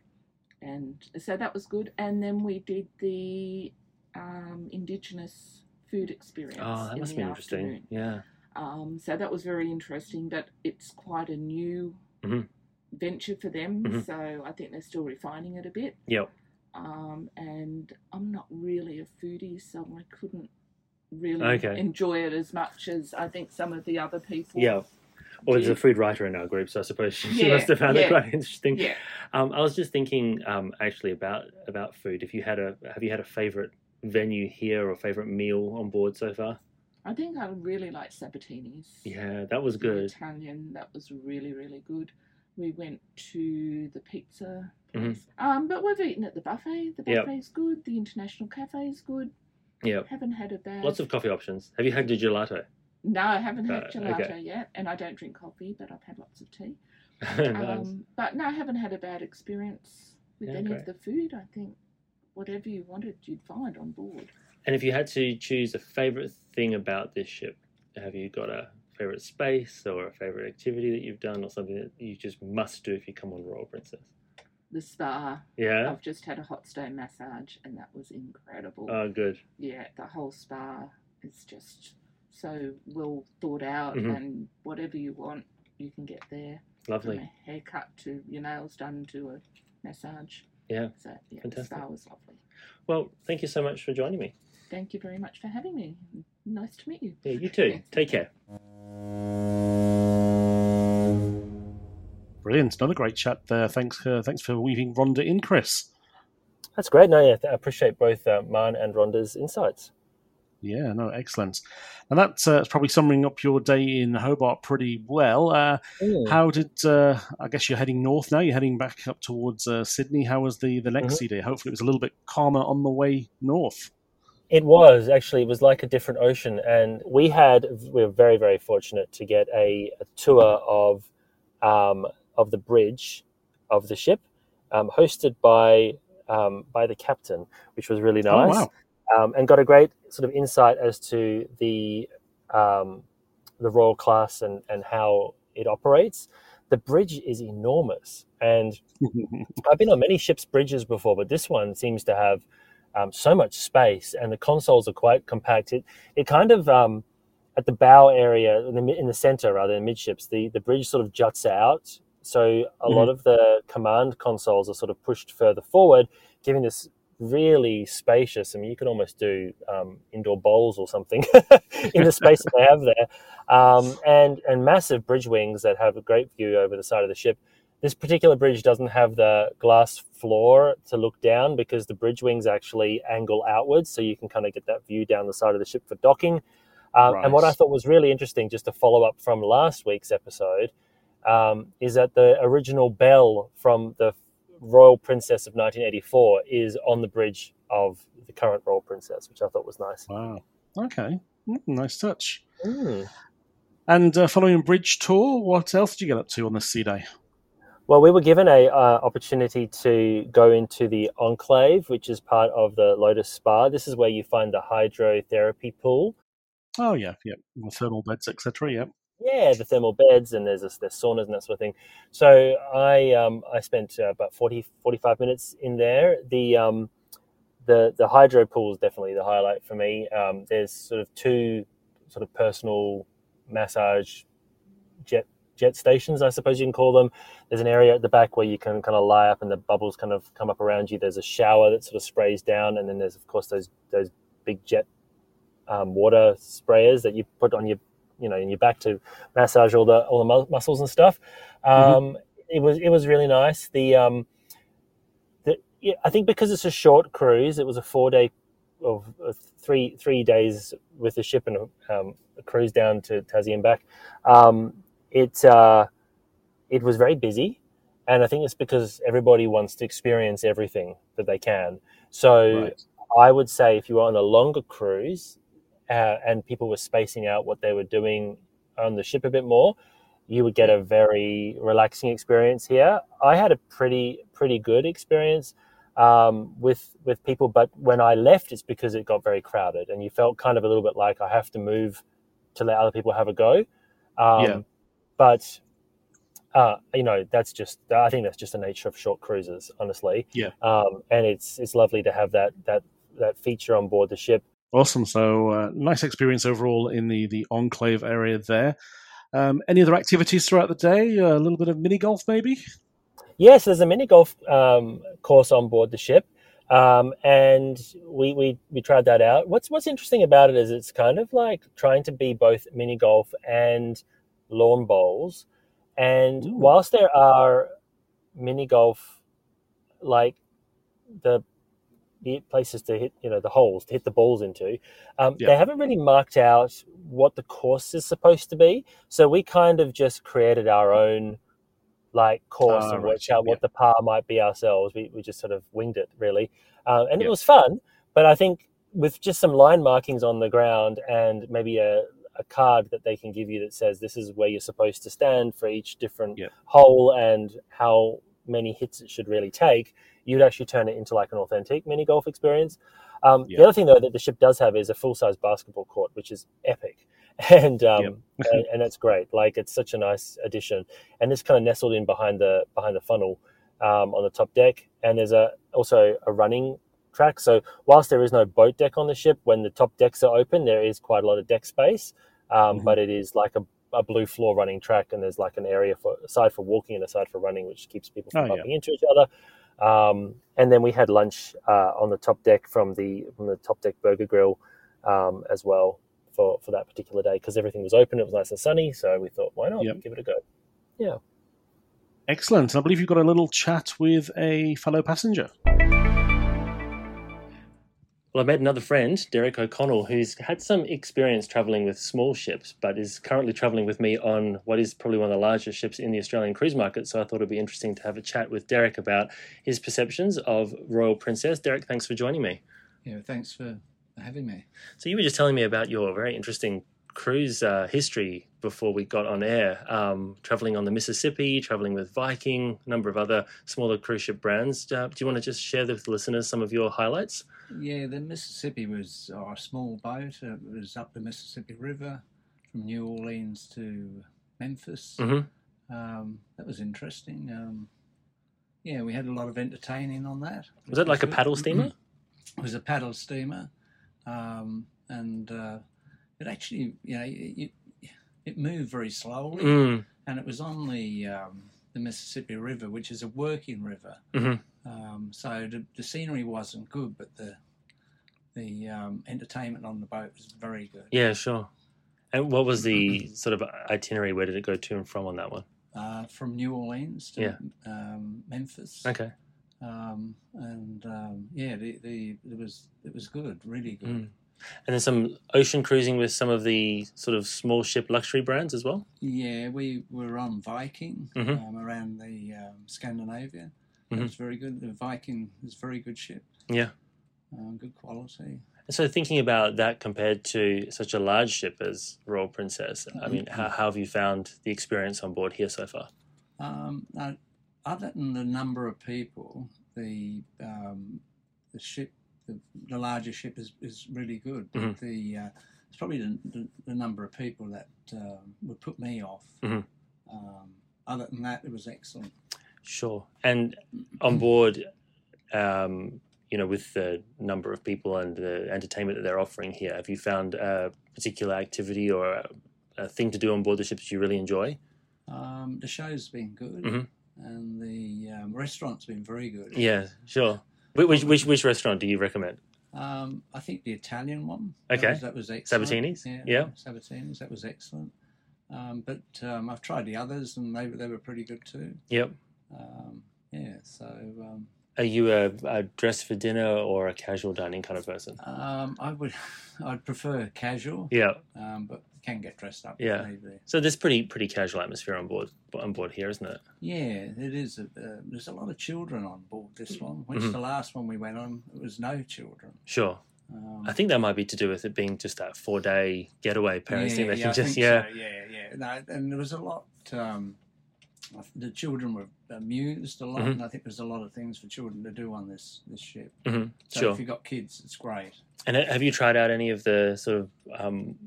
and so that was good. And then we did the um, Indigenous food experience. Oh, that in must be interesting. Yeah. Um, so that was very interesting, but it's quite a new Mhm. venture for them. Mhm. So I think they're still refining it a bit. Yep. Um, and I'm not really a foodie, so I couldn't really Okay. enjoy it as much as I think some of the other people. Yeah. Well, there's a food writer in our group, so I suppose she Yeah, must have found yeah. it quite interesting. Yeah. Um, I was just thinking, um, actually about about food. If you had a, have you had a favorite venue here or favorite meal on board so far? I think I really liked Sabatini's. Yeah, that was the good. Italian, that was really, really good. We went to the pizza Mhm. place. Um, but we've eaten at the buffet. The Yep. buffet's good. The international cafe is good. Yeah, Haven't had a bad. lots of coffee options. Have you had the gelato? No, I haven't had Uh, gelato okay. yet, and I don't drink coffee, but I've had lots of tea. nice. Um, but no, I haven't had a bad experience with Yeah, any great. of the food. I think whatever you wanted, you'd find on board. And if you had to choose a favorite thing about this ship, have you got a favorite space or a favorite activity that you've done or something that you just must do if you come on Royal Princess? The spa. Yeah. I've just had a hot stone massage, and that was incredible. Oh, good. yeah, the whole spa is just so well thought out, Mhm. and whatever you want, you can get there. Lovely. From a haircut to your nails done to a massage. Yeah. So yeah, Fantastic. the spa was lovely. Well, thank you so much for joining me. thank you very much for having me. Nice to meet you. Yeah, you too. Take care. Brilliant. Another great chat there. Thanks, uh, thanks for weaving Rhonda in, Chris. That's great. No, yeah, I appreciate both uh, Marn and Rhonda's insights. Yeah, no, excellent. And that's uh, probably summing up your day in Hobart pretty well. Uh, Mm. How did uh, I guess you're heading north now? You're heading back up towards uh, Sydney. How was the the next Mhm. day? Hopefully, it was a little bit calmer on the way north. It was actually. It was like a different ocean, and we had. We were very, very fortunate to get a, a tour of um, of the bridge of the ship, um, hosted by um, by the captain, which was really Oh, nice, wow. Um, and got a great sort of insight as to the um, the Royal class and and how it operates. The bridge is enormous, and I've been on many ships' bridges before, but this one seems to have um, so much space, and the consoles are quite compact. It it kind of um, at the bow area in the in the center rather than midships, the the bridge sort of juts out. So a lot of the command consoles are sort of pushed further forward, giving this really spacious. I mean, you could almost do um, indoor bowls or something in the space that they have there, um, and and massive bridge wings that have a great view over the side of the ship. This particular bridge doesn't have the glass floor to look down because the bridge wings actually angle outwards, so you can kind of get that view down the side of the ship for docking. Um, And what I thought was really interesting, just to follow up from last week's episode, um, is that the original bell from the Royal Princess of 1984 is on the bridge of the current Royal Princess, which I thought was nice. Wow. Okay. Mm, nice touch. Mm. And uh, following a bridge tour, what else did you get up to on this sea day? Well, we were given a uh, opportunity to go into the enclave, which is part of the Lotus Spa. This is where you find the hydrotherapy pool. Oh yeah, yeah, the thermal beds, etc. Yeah. Yeah, the thermal beds and there's, a, there's saunas and that sort of thing. So I um, I spent uh, about 40, 45 minutes in there. The um, the the hydro pool is definitely the highlight for me. Um, there's sort of two sort of personal massage jet jet stations, I suppose you can call them. There's an area at the back where you can kind of lie up and the bubbles kind of come up around you. There's a shower that sort of sprays down, and then there's of course those those big jet um, water sprayers that you put on your you know in your back to massage all the all the mu- muscles and stuff. Um, It was it was really nice. The um, the yeah, I think because it's a short cruise, it was a four day of of three three days with the ship and a, um, a cruise down to Tassie and back. Um, it uh, it was very busy, and I think it's because everybody wants to experience everything that they can. So Right. I would say if you are on a longer cruise uh, and people were spacing out what they were doing on the ship a bit more, you would get a very relaxing experience here. I had a pretty pretty good experience um, with with people, but when I left, it's because it got very crowded, and you felt kind of a little bit like I have to move to let other people have a go. Um, Yeah. But uh, you know, that's just I think that's just the nature of short cruises, honestly. Yeah. Um, and it's it's lovely to have that that that feature on board the ship. Awesome. So uh, nice experience overall in the the enclave area there. Um, any other activities throughout the day? a little bit of mini golf, maybe. Yes, there's a mini golf um, course on board the ship, um, and we, we we tried that out. What's what's interesting about it is it's kind of like trying to be both mini golf and lawn bowls. And Ooh. whilst there are mini golf, like the the places to hit, you know, the holes to hit the balls into, um, Yeah. they haven't really marked out what the course is supposed to be. So we kind of just created our own like course Ah, and right, worked out what the par might be ourselves. We, we just sort of winged it really, uh, and Yeah. it was fun. But I think with just some line markings on the ground and maybe a, a card that they can give you that says this is where you're supposed to stand for each different Yeah. hole and how many hits it should really take, you'd actually turn it into like an authentic mini golf experience. Um, Yeah. The other thing though that the ship does have is a full size basketball court, which is epic, and um, Yep. and, and that's great. Like it's such a nice addition, and it's kind of nestled in behind the behind the funnel um, on the top deck. And there's a also a running track. So whilst there is no boat deck on the ship, when the top decks are open, there is quite a lot of deck space. Um, Mhm. But it is like a, a blue floor running track, and there's like an area for a side for walking and a side for running, which keeps people from Oh, yeah. bumping into each other. Um, and then we had lunch uh, on the top deck from the from the top deck burger grill um, as well for, for that particular day because everything was open. It was nice and sunny, so we thought, why not Yep. give it a go? Yeah. Excellent. I believe you've got a little chat with a fellow passenger. Well, I met another friend, Derek O'Connell, who's had some experience travelling with small ships, but is currently travelling with me on what is probably one of the largest ships in the Australian cruise market. So I thought it'd be interesting to have a chat with Derek about his perceptions of Royal Princess. Derek, thanks for joining me. Yeah, thanks for having me. So you were just telling me about your very interesting cruise uh, history before we got on air, um, traveling on the Mississippi, traveling with Viking, a number of other smaller cruise ship brands. Uh, do you want to just share with the listeners some of your highlights? Yeah, the Mississippi was our small boat. It was up the Mississippi River from New Orleans to Memphis. Mhm. Um, that was interesting. Um, yeah, we had a lot of entertaining on that. Was that like a paddle steamer? It was a paddle steamer, um, and uh, it actually, you know, it, it moved very slowly, Mm. and it was on the um, the Mississippi River, which is a working river. Mhm. Um, so the, the scenery wasn't good, but the the um, entertainment on the boat was very good. Yeah, sure. And what was the sort of itinerary? Where did it go to and from on that one? Uh, from New Orleans to Yeah. um, Memphis. Okay. Um, and um, yeah, the, the it was it was good, really good. Mm. And then some ocean cruising with some of the sort of small ship luxury brands as well. Yeah, we were on Viking Mhm. um, around the um, Scandinavia. It was very good. The Viking is a very good ship, Yeah. um, good quality. And so thinking about that compared to such a large ship as Royal Princess, I mean, how, how have you found the experience on board here so far? Um, now, other than the number of people, the um, the ship, the, the larger ship is, is really good. But Mhm. the uh, it's probably the, the, the number of people that um, would put me off. Mhm. Um, other than that, it was excellent. Sure. And on board, um, you know, with the number of people and the entertainment that they're offering here, have you found a particular activity or a, a thing to do on board the ships you really enjoy? Um, the show's been good, Mhm. and the um, restaurant's been very good. Yeah, sure. Wh- Which which which restaurant do you recommend? Um, I think the Italian one. Okay. That was, that was excellent. Sabatini's? Yeah. Yeah. Sabatini's. That was excellent. Um, but um, I've tried the others, and they they were pretty good too. Yep. Um, yeah. So um, Are you a, a dress for dinner or a casual dining kind of person? um, I would I'd prefer casual. Yeah. Um, but can get dressed up. Yeah. So there's pretty pretty casual atmosphere on board on board here, isn't it? Yeah, it is. Uh, there's a lot of children on board this one, which Mhm. the last one we went on, it was no children. Sure. Um, I think that might be to do with it being just that four day getaway parenting. Yeah, they yeah, can I just yeah. so, yeah, yeah. No, and there was a lot. Um, the children were amused a lot, Mhm. and I think there's a lot of things for children to do on this this ship. hmm So Sure. if you've got kids, it's great. And have you tried out any of the sort of um,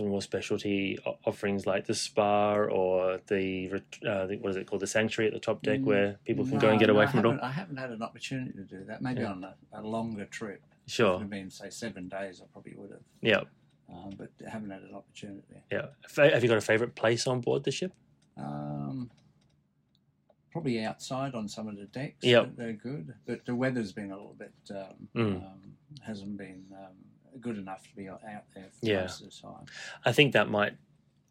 of more specialty offerings like the spa or the, uh, the what is it called the sanctuary at the top deck where people can go and Mm, No, get away no, from it all? I haven't had an opportunity to do that. Maybe Yeah. on a, a longer trip. Sure. If it had been say seven days, I probably would have. Yeah, Um, but haven't had an opportunity. yeah. Have you got a favorite place on board the ship? Um, probably outside on some of the decks. Yeah. they're good, but the weather's been a little bit um, Mm. um, hasn't been um, good enough to be out there for Yeah. most of the time. I think that might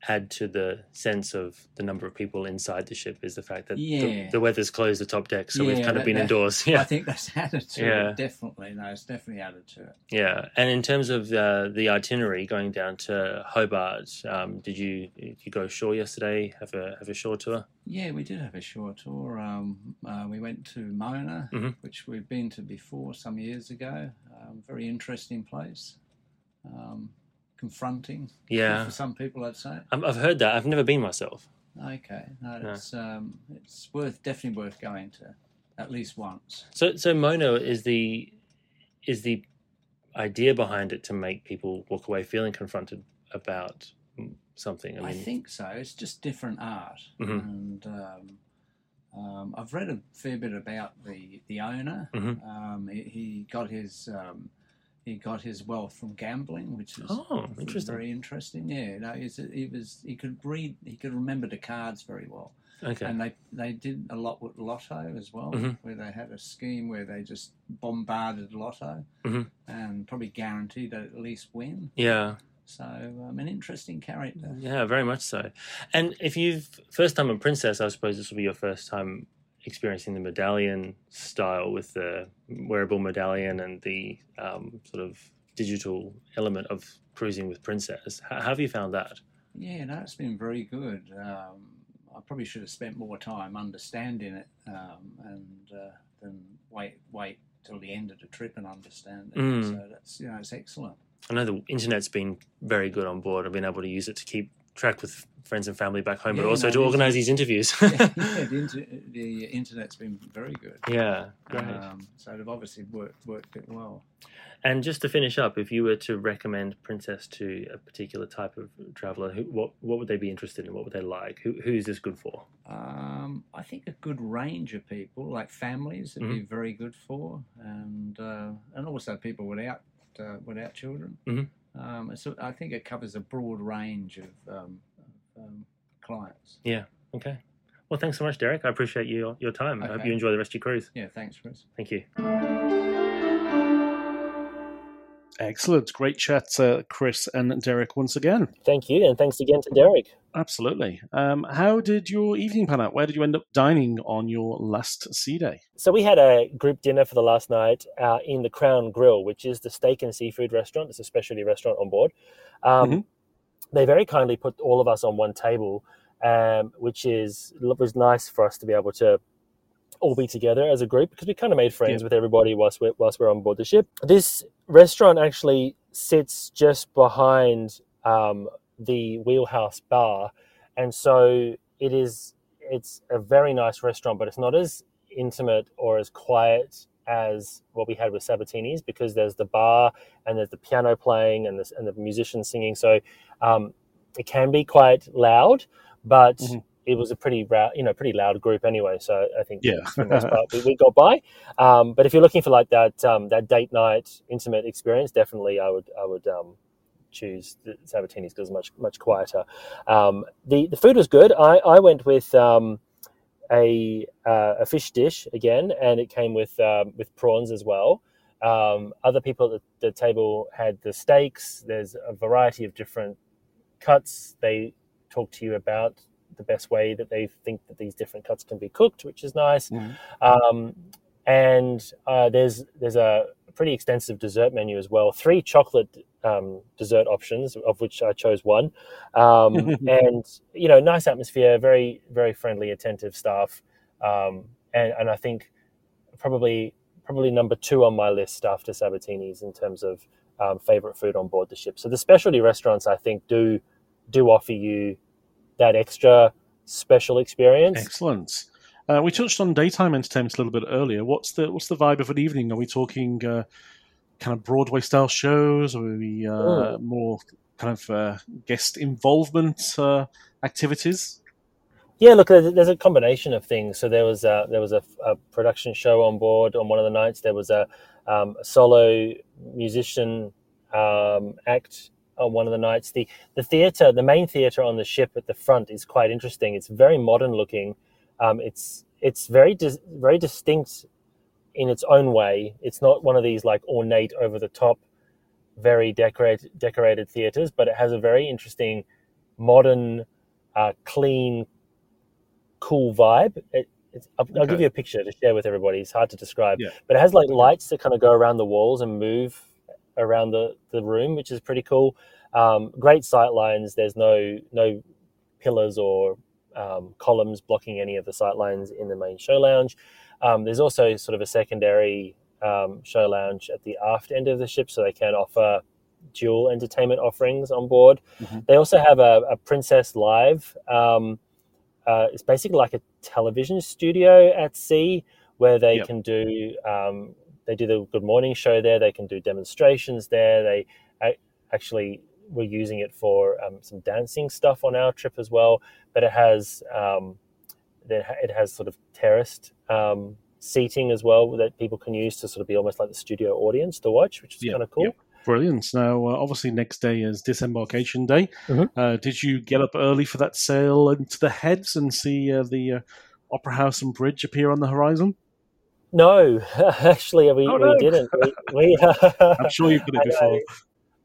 add to the sense of the number of people inside the ship is the fact that Yeah. the, the weather's closed the top deck, so we've kind of been indoors. Yeah, I think that's added to Yeah. it. Definitely, no, it's definitely added to it. Yeah, and in terms of uh, the itinerary going down to Hobart, um, did you did you go ashore yesterday? Have a have a shore tour? Yeah, we did have a shore tour. Um, uh, we went to Mona, Mhm. which we've been to before some years ago. Um, very interesting place. Um, confronting. Yeah. For some people, I'd say. I've heard that. I've never been myself. Okay, no, No. it's um, it's worth definitely worth going to at least once. So so Mona is the is the idea behind it to make people walk away feeling confronted about something. I I, think so. It's just different art, Mhm. and um, um, I've read a fair bit about the the owner. Mhm. Um, he, he got his um, he got his wealth from gambling, which is Oh, interesting. very interesting. Yeah, no, he was he could read, he could remember the cards very well. Okay. And they they did a lot with Lotto as well, Mhm. where they had a scheme where they just bombarded Lotto Mhm. and probably guaranteed at least win. Yeah. So um, an interesting character. Yeah, very much so. And if you've first time a Princess, I suppose this will be your first time experiencing the medallion style with the wearable medallion and the um, sort of digital element of cruising with Princess. How, have you found that? Yeah, no, it's been very good. Um, I probably should have spent more time understanding it um, and uh, than wait wait till the end of the trip and understand it. Mm. So that's you know it's excellent. I know the internet's been very good on board. I've been able to use it to keep track with friends and family back home, but also no, to organise these interviews. yeah, yeah, the, inter- the internet's been very good. Yeah, great. Um, so they've obviously worked worked it well. And just to finish up, if you were to recommend Princess to a particular type of traveller, who, what what would they be interested in? What would they like? Who who's this good for? Um, I think a good range of people, like families, would be very good for, and uh, and also people without uh, without children. Mhm. Um, so I think it covers a broad range of, um, of um, clients. Yeah. Okay. Well, thanks so much, Derek. I appreciate your your time. I hope you enjoy the rest of your cruise. Yeah, thanks, Chris. Thank you. Excellent. Great chat, uh, Chris and Derek, once again. Thank you, and thanks again to Derek. Absolutely. Um, how did your evening pan out? Where did you end up dining on your last sea day? So we had a group dinner for the last night uh, in the Crown Grill, which is the steak and seafood restaurant. It's a specialty restaurant on board. Um, Mhm. They very kindly put all of us on one table, um, which is was nice for us to be able to all be together as a group because we kind of made friends Yeah. with everybody whilst we're, whilst we're on board the ship. This restaurant actually sits just behind um, the Wheelhouse Bar, and so it is. It's a very nice restaurant, but it's not as intimate or as quiet as what we had with Sabatini's because there's the bar and there's the piano playing and the, and the musicians singing. So um, it can be quite loud, but Mhm. It was a pretty you know pretty loud group anyway. So I think Yeah. for the most part we, we got by. Um, but if you're looking for like that um, that date night intimate experience, definitely I would I would um, choose the Sabatini's because it's much much quieter. Um, the the food was good. I I went with. Um, a uh, a fish dish again, and it came with um, with prawns as well. Um, other people at the table had the steaks. There's a variety of different cuts. They talk to you about the best way that they think that these different cuts can be cooked, which is nice. Mhm. Um, and uh, there's there's a pretty extensive dessert menu as well. Three chocolate um, dessert options, of which I chose one. Um, and you know, nice atmosphere, very very friendly, attentive staff, um, and and I think probably probably number two on my list after Sabatini's in terms of um, favorite food on board the ship. So the specialty restaurants, I think, do do offer you that extra special experience. Excellent. Uh, we touched on daytime entertainment a little bit earlier. What's the what's the vibe of an evening? Are we talking uh, kind of Broadway style shows, or are we uh, more kind of uh, guest involvement uh, activities? Yeah, look, there's there's a combination of things. So there was a, there was a, a production show on board on one of the nights. There was a, um, a solo musician um, act on one of the nights. The the theater, the main theater on the ship at the front, is quite interesting. It's very modern looking. Um, it's it's very dis- very distinct in its own way. It's not one of these like ornate, over the top, very decorated decorated theaters, but it has a very interesting, modern, uh, clean, cool vibe. It, it's, I'll, I'll give you a picture to share with everybody. It's hard to describe, Yeah. but it has like lights that kind of go around the walls and move around the, the room, which is pretty cool. Um, great sight lines. There's no no pillars or um, columns blocking any of the sight lines in the main show lounge. Um, there's also sort of a secondary um, show lounge at the aft end of the ship, so they can offer dual entertainment offerings on board. Mhm. They also have a, a Princess Live. Um, uh, it's basically like a television studio at sea where they Yep. can do um, they do the Good Morning show there. They can do demonstrations there. They a- actually were using it for um, some dancing stuff on our trip as well. But it has um, it has sort of terraced um, seating as well that people can use to sort of be almost like the studio audience to watch, which is Yep, kind of cool. yep. Brilliant. Now, uh, obviously, next day is disembarkation day. Mhm. Uh, did you get up early for that sail into the heads and see uh, the uh, Opera House and bridge appear on the horizon? No, actually, we, Oh, we didn't. We, we, I'm sure you've done it before.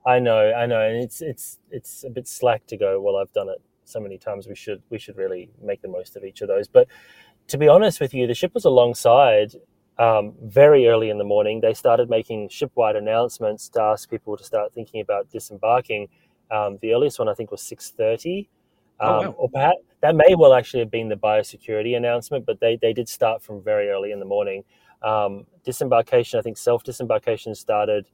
I know, I know, and it's it's it's a bit slack to go. Well, I've done it so many times. We should we should really make the most of each of those. But to be honest with you, the ship was alongside um, very early in the morning. They started making ship-wide announcements to ask people to start thinking about disembarking. Um, the earliest one I think was six thirty. Um, Oh, wow. Or perhaps that may well actually have been the biosecurity announcement, but they, they did start from very early in the morning. Um, disembarkation, I think self disembarkation started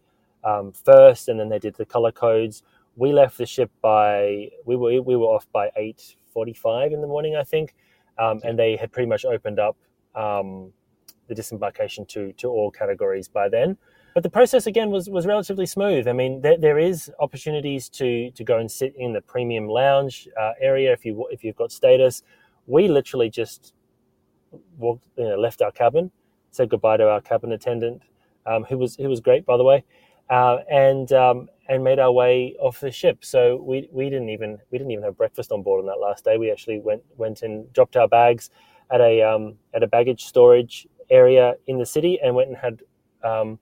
um, first, and then they did the color codes. We left the ship by we were we were off by eight forty five in the morning, I think, um, and they had pretty much opened up um, the disembarkation to to all categories by then. But the process again was was relatively smooth. I mean, there, there is opportunities to to go and sit in the premium lounge uh, area if you if you've got status. We literally just walked, you know, left our cabin, said goodbye to our cabin attendant, um, who was who was great by the way, uh, and um, and made our way off the ship. So we, we didn't even we didn't even have breakfast on board on that last day. We actually went went and dropped our bags at a um, at a baggage storage area in the city and went and had um,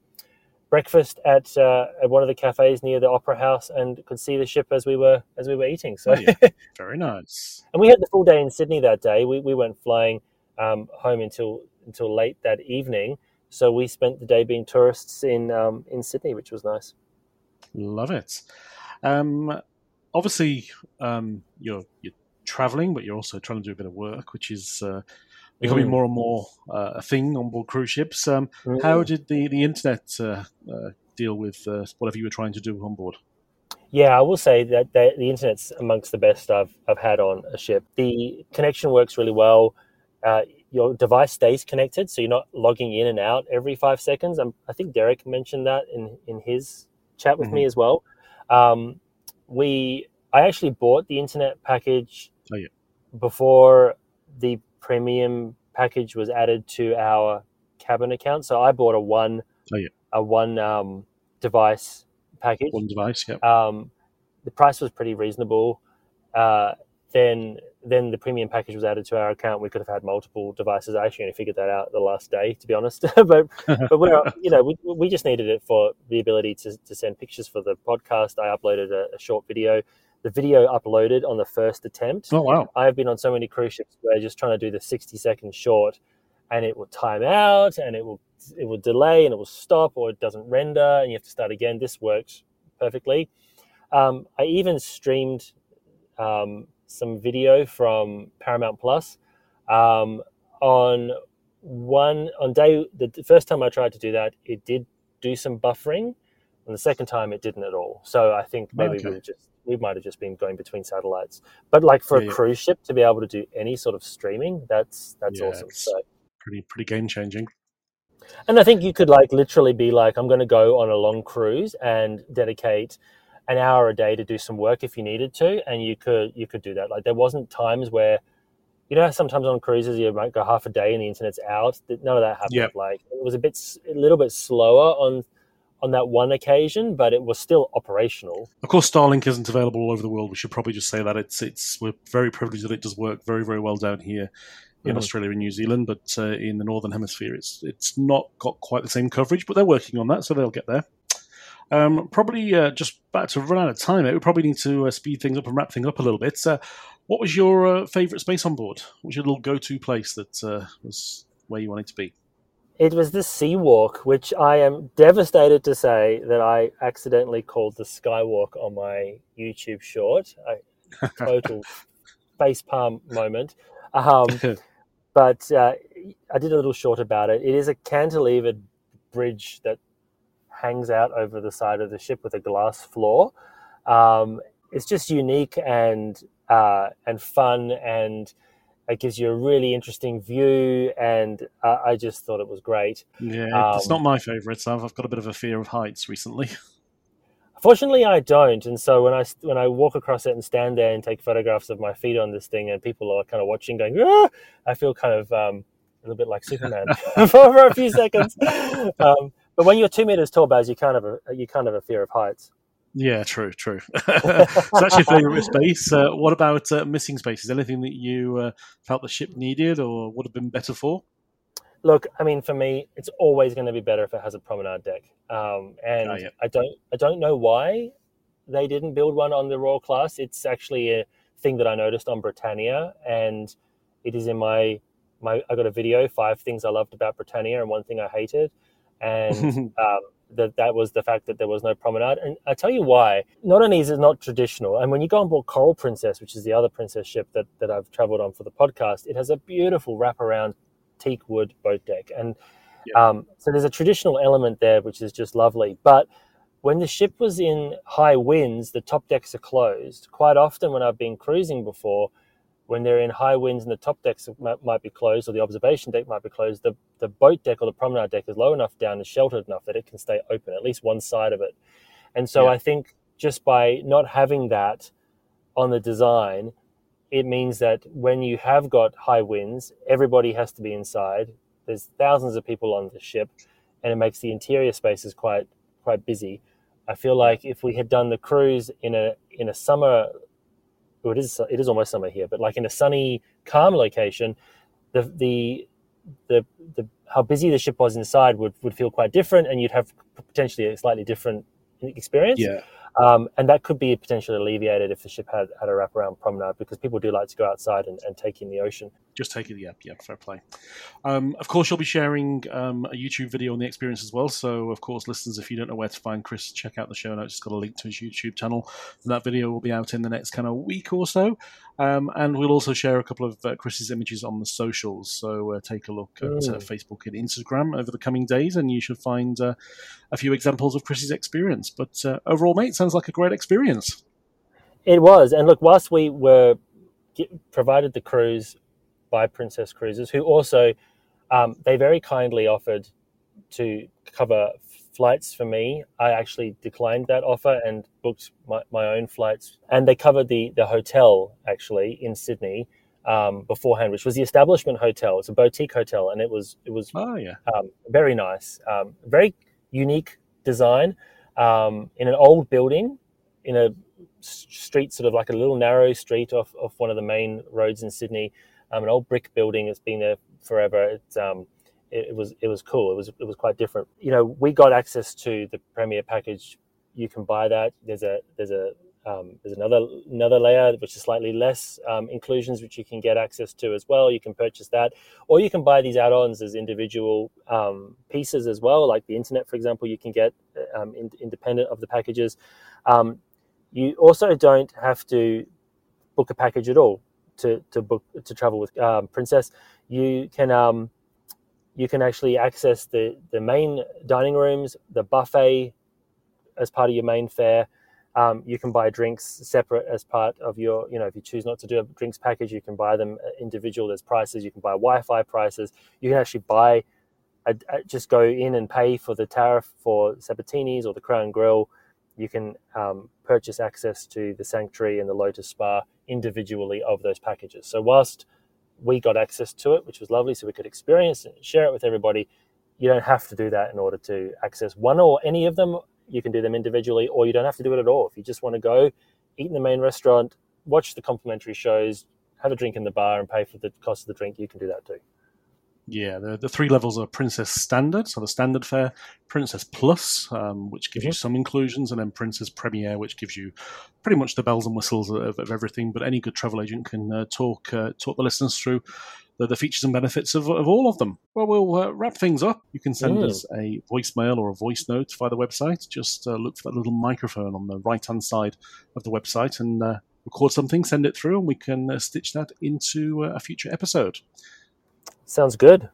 breakfast at uh, at one of the cafes near the opera house and could see the ship as we were as we were eating. So Oh, yeah. Very nice. and we had the full day in Sydney that day. We we weren't flying um, home until until late that evening. So we spent the day being tourists in um, in Sydney, which was nice. Love it. Um, obviously, um, you're you're traveling, but you're also trying to do a bit of work, which is uh, becoming Mm. more and more uh, a thing on board cruise ships. Um, How did the the internet uh, uh, deal with uh, whatever you were trying to do on board? Yeah, I will say that the, the internet's amongst the best I've I've had on a ship. The connection works really well. Uh, your device stays connected, so you're not logging in and out every five seconds. Um, I think Derek mentioned that in in his chat with me as well. Um, we I actually bought the internet package Oh, yeah. before the premium package was added to our cabin account. So I bought a one Oh, yeah. a one um, device package. One device, yeah. Um, the price was pretty reasonable. Uh, then then the premium package was added to our account. We could have had multiple devices. I actually only figured that out the last day, to be honest. but but we're you know we, we just needed it for the ability to, to send pictures for the podcast. I uploaded a, a short video. The video uploaded on the first attempt. Oh wow! I've been on so many cruise ships where just trying to do the sixty second short, and it will time out, and it will it will delay, and it will stop, or it doesn't render, and you have to start again. This works perfectly. Um, I even streamed um, some video from Paramount Plus um, on one on day the first time I tried to do that, it did do some buffering, and the second time it didn't at all. So I think oh, maybe Okay. we just we might have just been going between satellites. But like for Yeah, a cruise ship to be able to do any sort of streaming, that's that's Yeah, awesome. So pretty pretty game changing. and I think you could like literally be like, I'm going to go on a long cruise and dedicate an hour a day to do some work if you needed to, and you could you could do that. Like there wasn't times where, you know, sometimes on cruises you might go half a day and the internet's out. That- None of that happened. Yep. Like it was a bit a little bit slower on on that one occasion, but it was still operational. Of course, Starlink isn't available all over the world. We should probably just say that it's it's we're very privileged that it does work very very well down here in Mhm. Australia and New Zealand, but uh, in the northern hemisphere, it's it's not got quite the same coverage. But they're working on that, so they'll get there. Um, probably uh, just about to run out of time. We probably need to uh, speed things up and wrap things up a little bit. Uh, what was your uh, favourite space on board? What was your little go-to place that uh, was where you wanted to be? It was the Sea Walk, which I am devastated to say that I accidentally called the Skywalk on my YouTube short. A total facepalm moment. Um, but uh, I did a little short about it. It is a cantilevered bridge that hangs out over the side of the ship with a glass floor. Um, it's just unique and uh, and fun, and it gives you a really interesting view. And uh, I just thought it was great. Yeah, it's Um, not my favourite. I've, I've got a bit of a fear of heights recently. Fortunately, I don't, and so when I when I walk across it and stand there and take photographs of my feet on this thing, and people are kind of watching, going, ah! I feel kind of um, a little bit like Superman for, for a few seconds. Um, but when you're two meters tall, Baz, you kind of a, you kind of a fear of heights. Yeah, true, true. so that's your favourite space. Uh, what about uh, missing spaces? Anything that you uh, felt the ship needed or would have been better for? Look, I mean, for me, it's always going to be better if it has a promenade deck, um, and Oh, yeah. I don't, I don't know why they didn't build one on the Royal class. It's actually a thing that I noticed on Britannia, and it is in my my. I got a video five things I loved about Britannia and one thing I hated, and um, that that was the fact that there was no promenade. And I tell you why. Not only is it not traditional, and when you go on board Coral Princess, which is the other princess ship that that I've travelled on for the podcast, it has a beautiful wraparound teak wood boat deck, and um, so there's a traditional element there which is just lovely. But when the ship was in high winds, the top decks are closed. Quite often, when I've been cruising before, when they're in high winds and the top decks might, might be closed or the observation deck might be closed, the, the boat deck or the promenade deck is low enough down and sheltered enough that it can stay open, at least one side of it. And so Yeah. I think just by not having that on the design, it means that when you have got high winds, everybody has to be inside. There's thousands of people on the ship, and it makes the interior spaces quite quite busy. I feel like if we had done the cruise in a in a summer, well, it is it is almost summer here, but like in a sunny, calm location, the the the, the how busy the ship was inside would, would feel quite different, and you'd have potentially a slightly different experience. Yeah. Um, and that could be potentially alleviated if the ship had, had a wraparound promenade because people do like to go outside and, and take in the ocean. Just take it, yeah, yeah, fair play. Um, of course, you'll be sharing um, a YouTube video on the experience as well. So, of course, listeners, if you don't know where to find Chris, check out the show notes. It's got a link to his YouTube channel. And that video will be out in the next kind of week or so. Um, and we'll also share a couple of uh, Chris's images on the socials. So, uh, take a look at uh. Facebook and Instagram over the coming days, and you should find uh, a few examples of Chris's experience. But uh, overall, mate, sounds like a great experience. It was, and look, whilst we were provided the cruise by Princess Cruises, who also um, they very kindly offered to cover flights for me. I actually declined that offer and booked my, my own flights, and they covered the the hotel actually in Sydney um, beforehand, which was the Establishment Hotel. It's a boutique hotel, and it was it was Oh, yeah. um, very nice, um, very unique design um, in an old building in a street, sort of like a little narrow street off, off one of the main roads in Sydney. Um, an old brick building that's been there forever. It's um, it, it was it was cool. It was it was quite different. You know, we got access to the premier package. You can buy that. There's a there's a um, there's another another layer which is slightly less um, inclusions which you can get access to as well. You can purchase that, or you can buy these add-ons as individual um, pieces as well. Like the internet, for example, you can get um, in, independent of the packages. Um, you also don't have to book a package at all to to book to travel with um, Princess. You can you can actually access the the main dining rooms, the buffet as part of your main fare. Um, you can buy drinks separate as part of your, you know, if you choose not to do a drinks package, you can buy them uh, individual. There's prices. You can buy Wi-Fi prices. You can actually buy, a, a- just go in and pay for the tariff for Sabatini's or the Crown Grill. You can um, purchase access to the Sanctuary and the Lotus Spa individually of those packages. So whilst we got access to it, which was lovely, so we could experience and share it with everybody. You don't have to do that in order to access one or any of them. You can do them individually, or you don't have to do it at all. If you just want to go, eat in the main restaurant, watch the complimentary shows, have a drink in the bar, and pay for the cost of the drink, you can do that too. Yeah, the, the three levels are Princess Standard, so the standard fare, Princess Plus, um, which gives you some inclusions, and then Princess Premier, which gives you pretty much the bells and whistles of, of everything. But any good travel agent can uh, talk uh, talk the listeners through the, the features and benefits of, of all of them. Well, we'll uh, wrap things up. You can send us a voicemail or a voice note via the website. Just uh, look for that little microphone on the right hand side of the website and uh, record something, send it through, and we can uh, stitch that into uh, a future episode. Sounds good.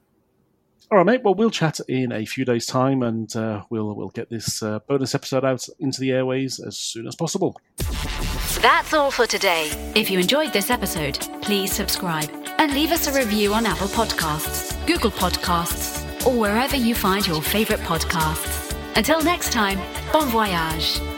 All right, mate. Well, we'll chat in a few days' time, and uh, we'll we'll get this uh, bonus episode out into the airways as soon as possible. That's all for today. If you enjoyed this episode, please subscribe and leave us a review on Apple Podcasts, Google Podcasts, or wherever you find your favorite podcasts. Until next time, bon voyage.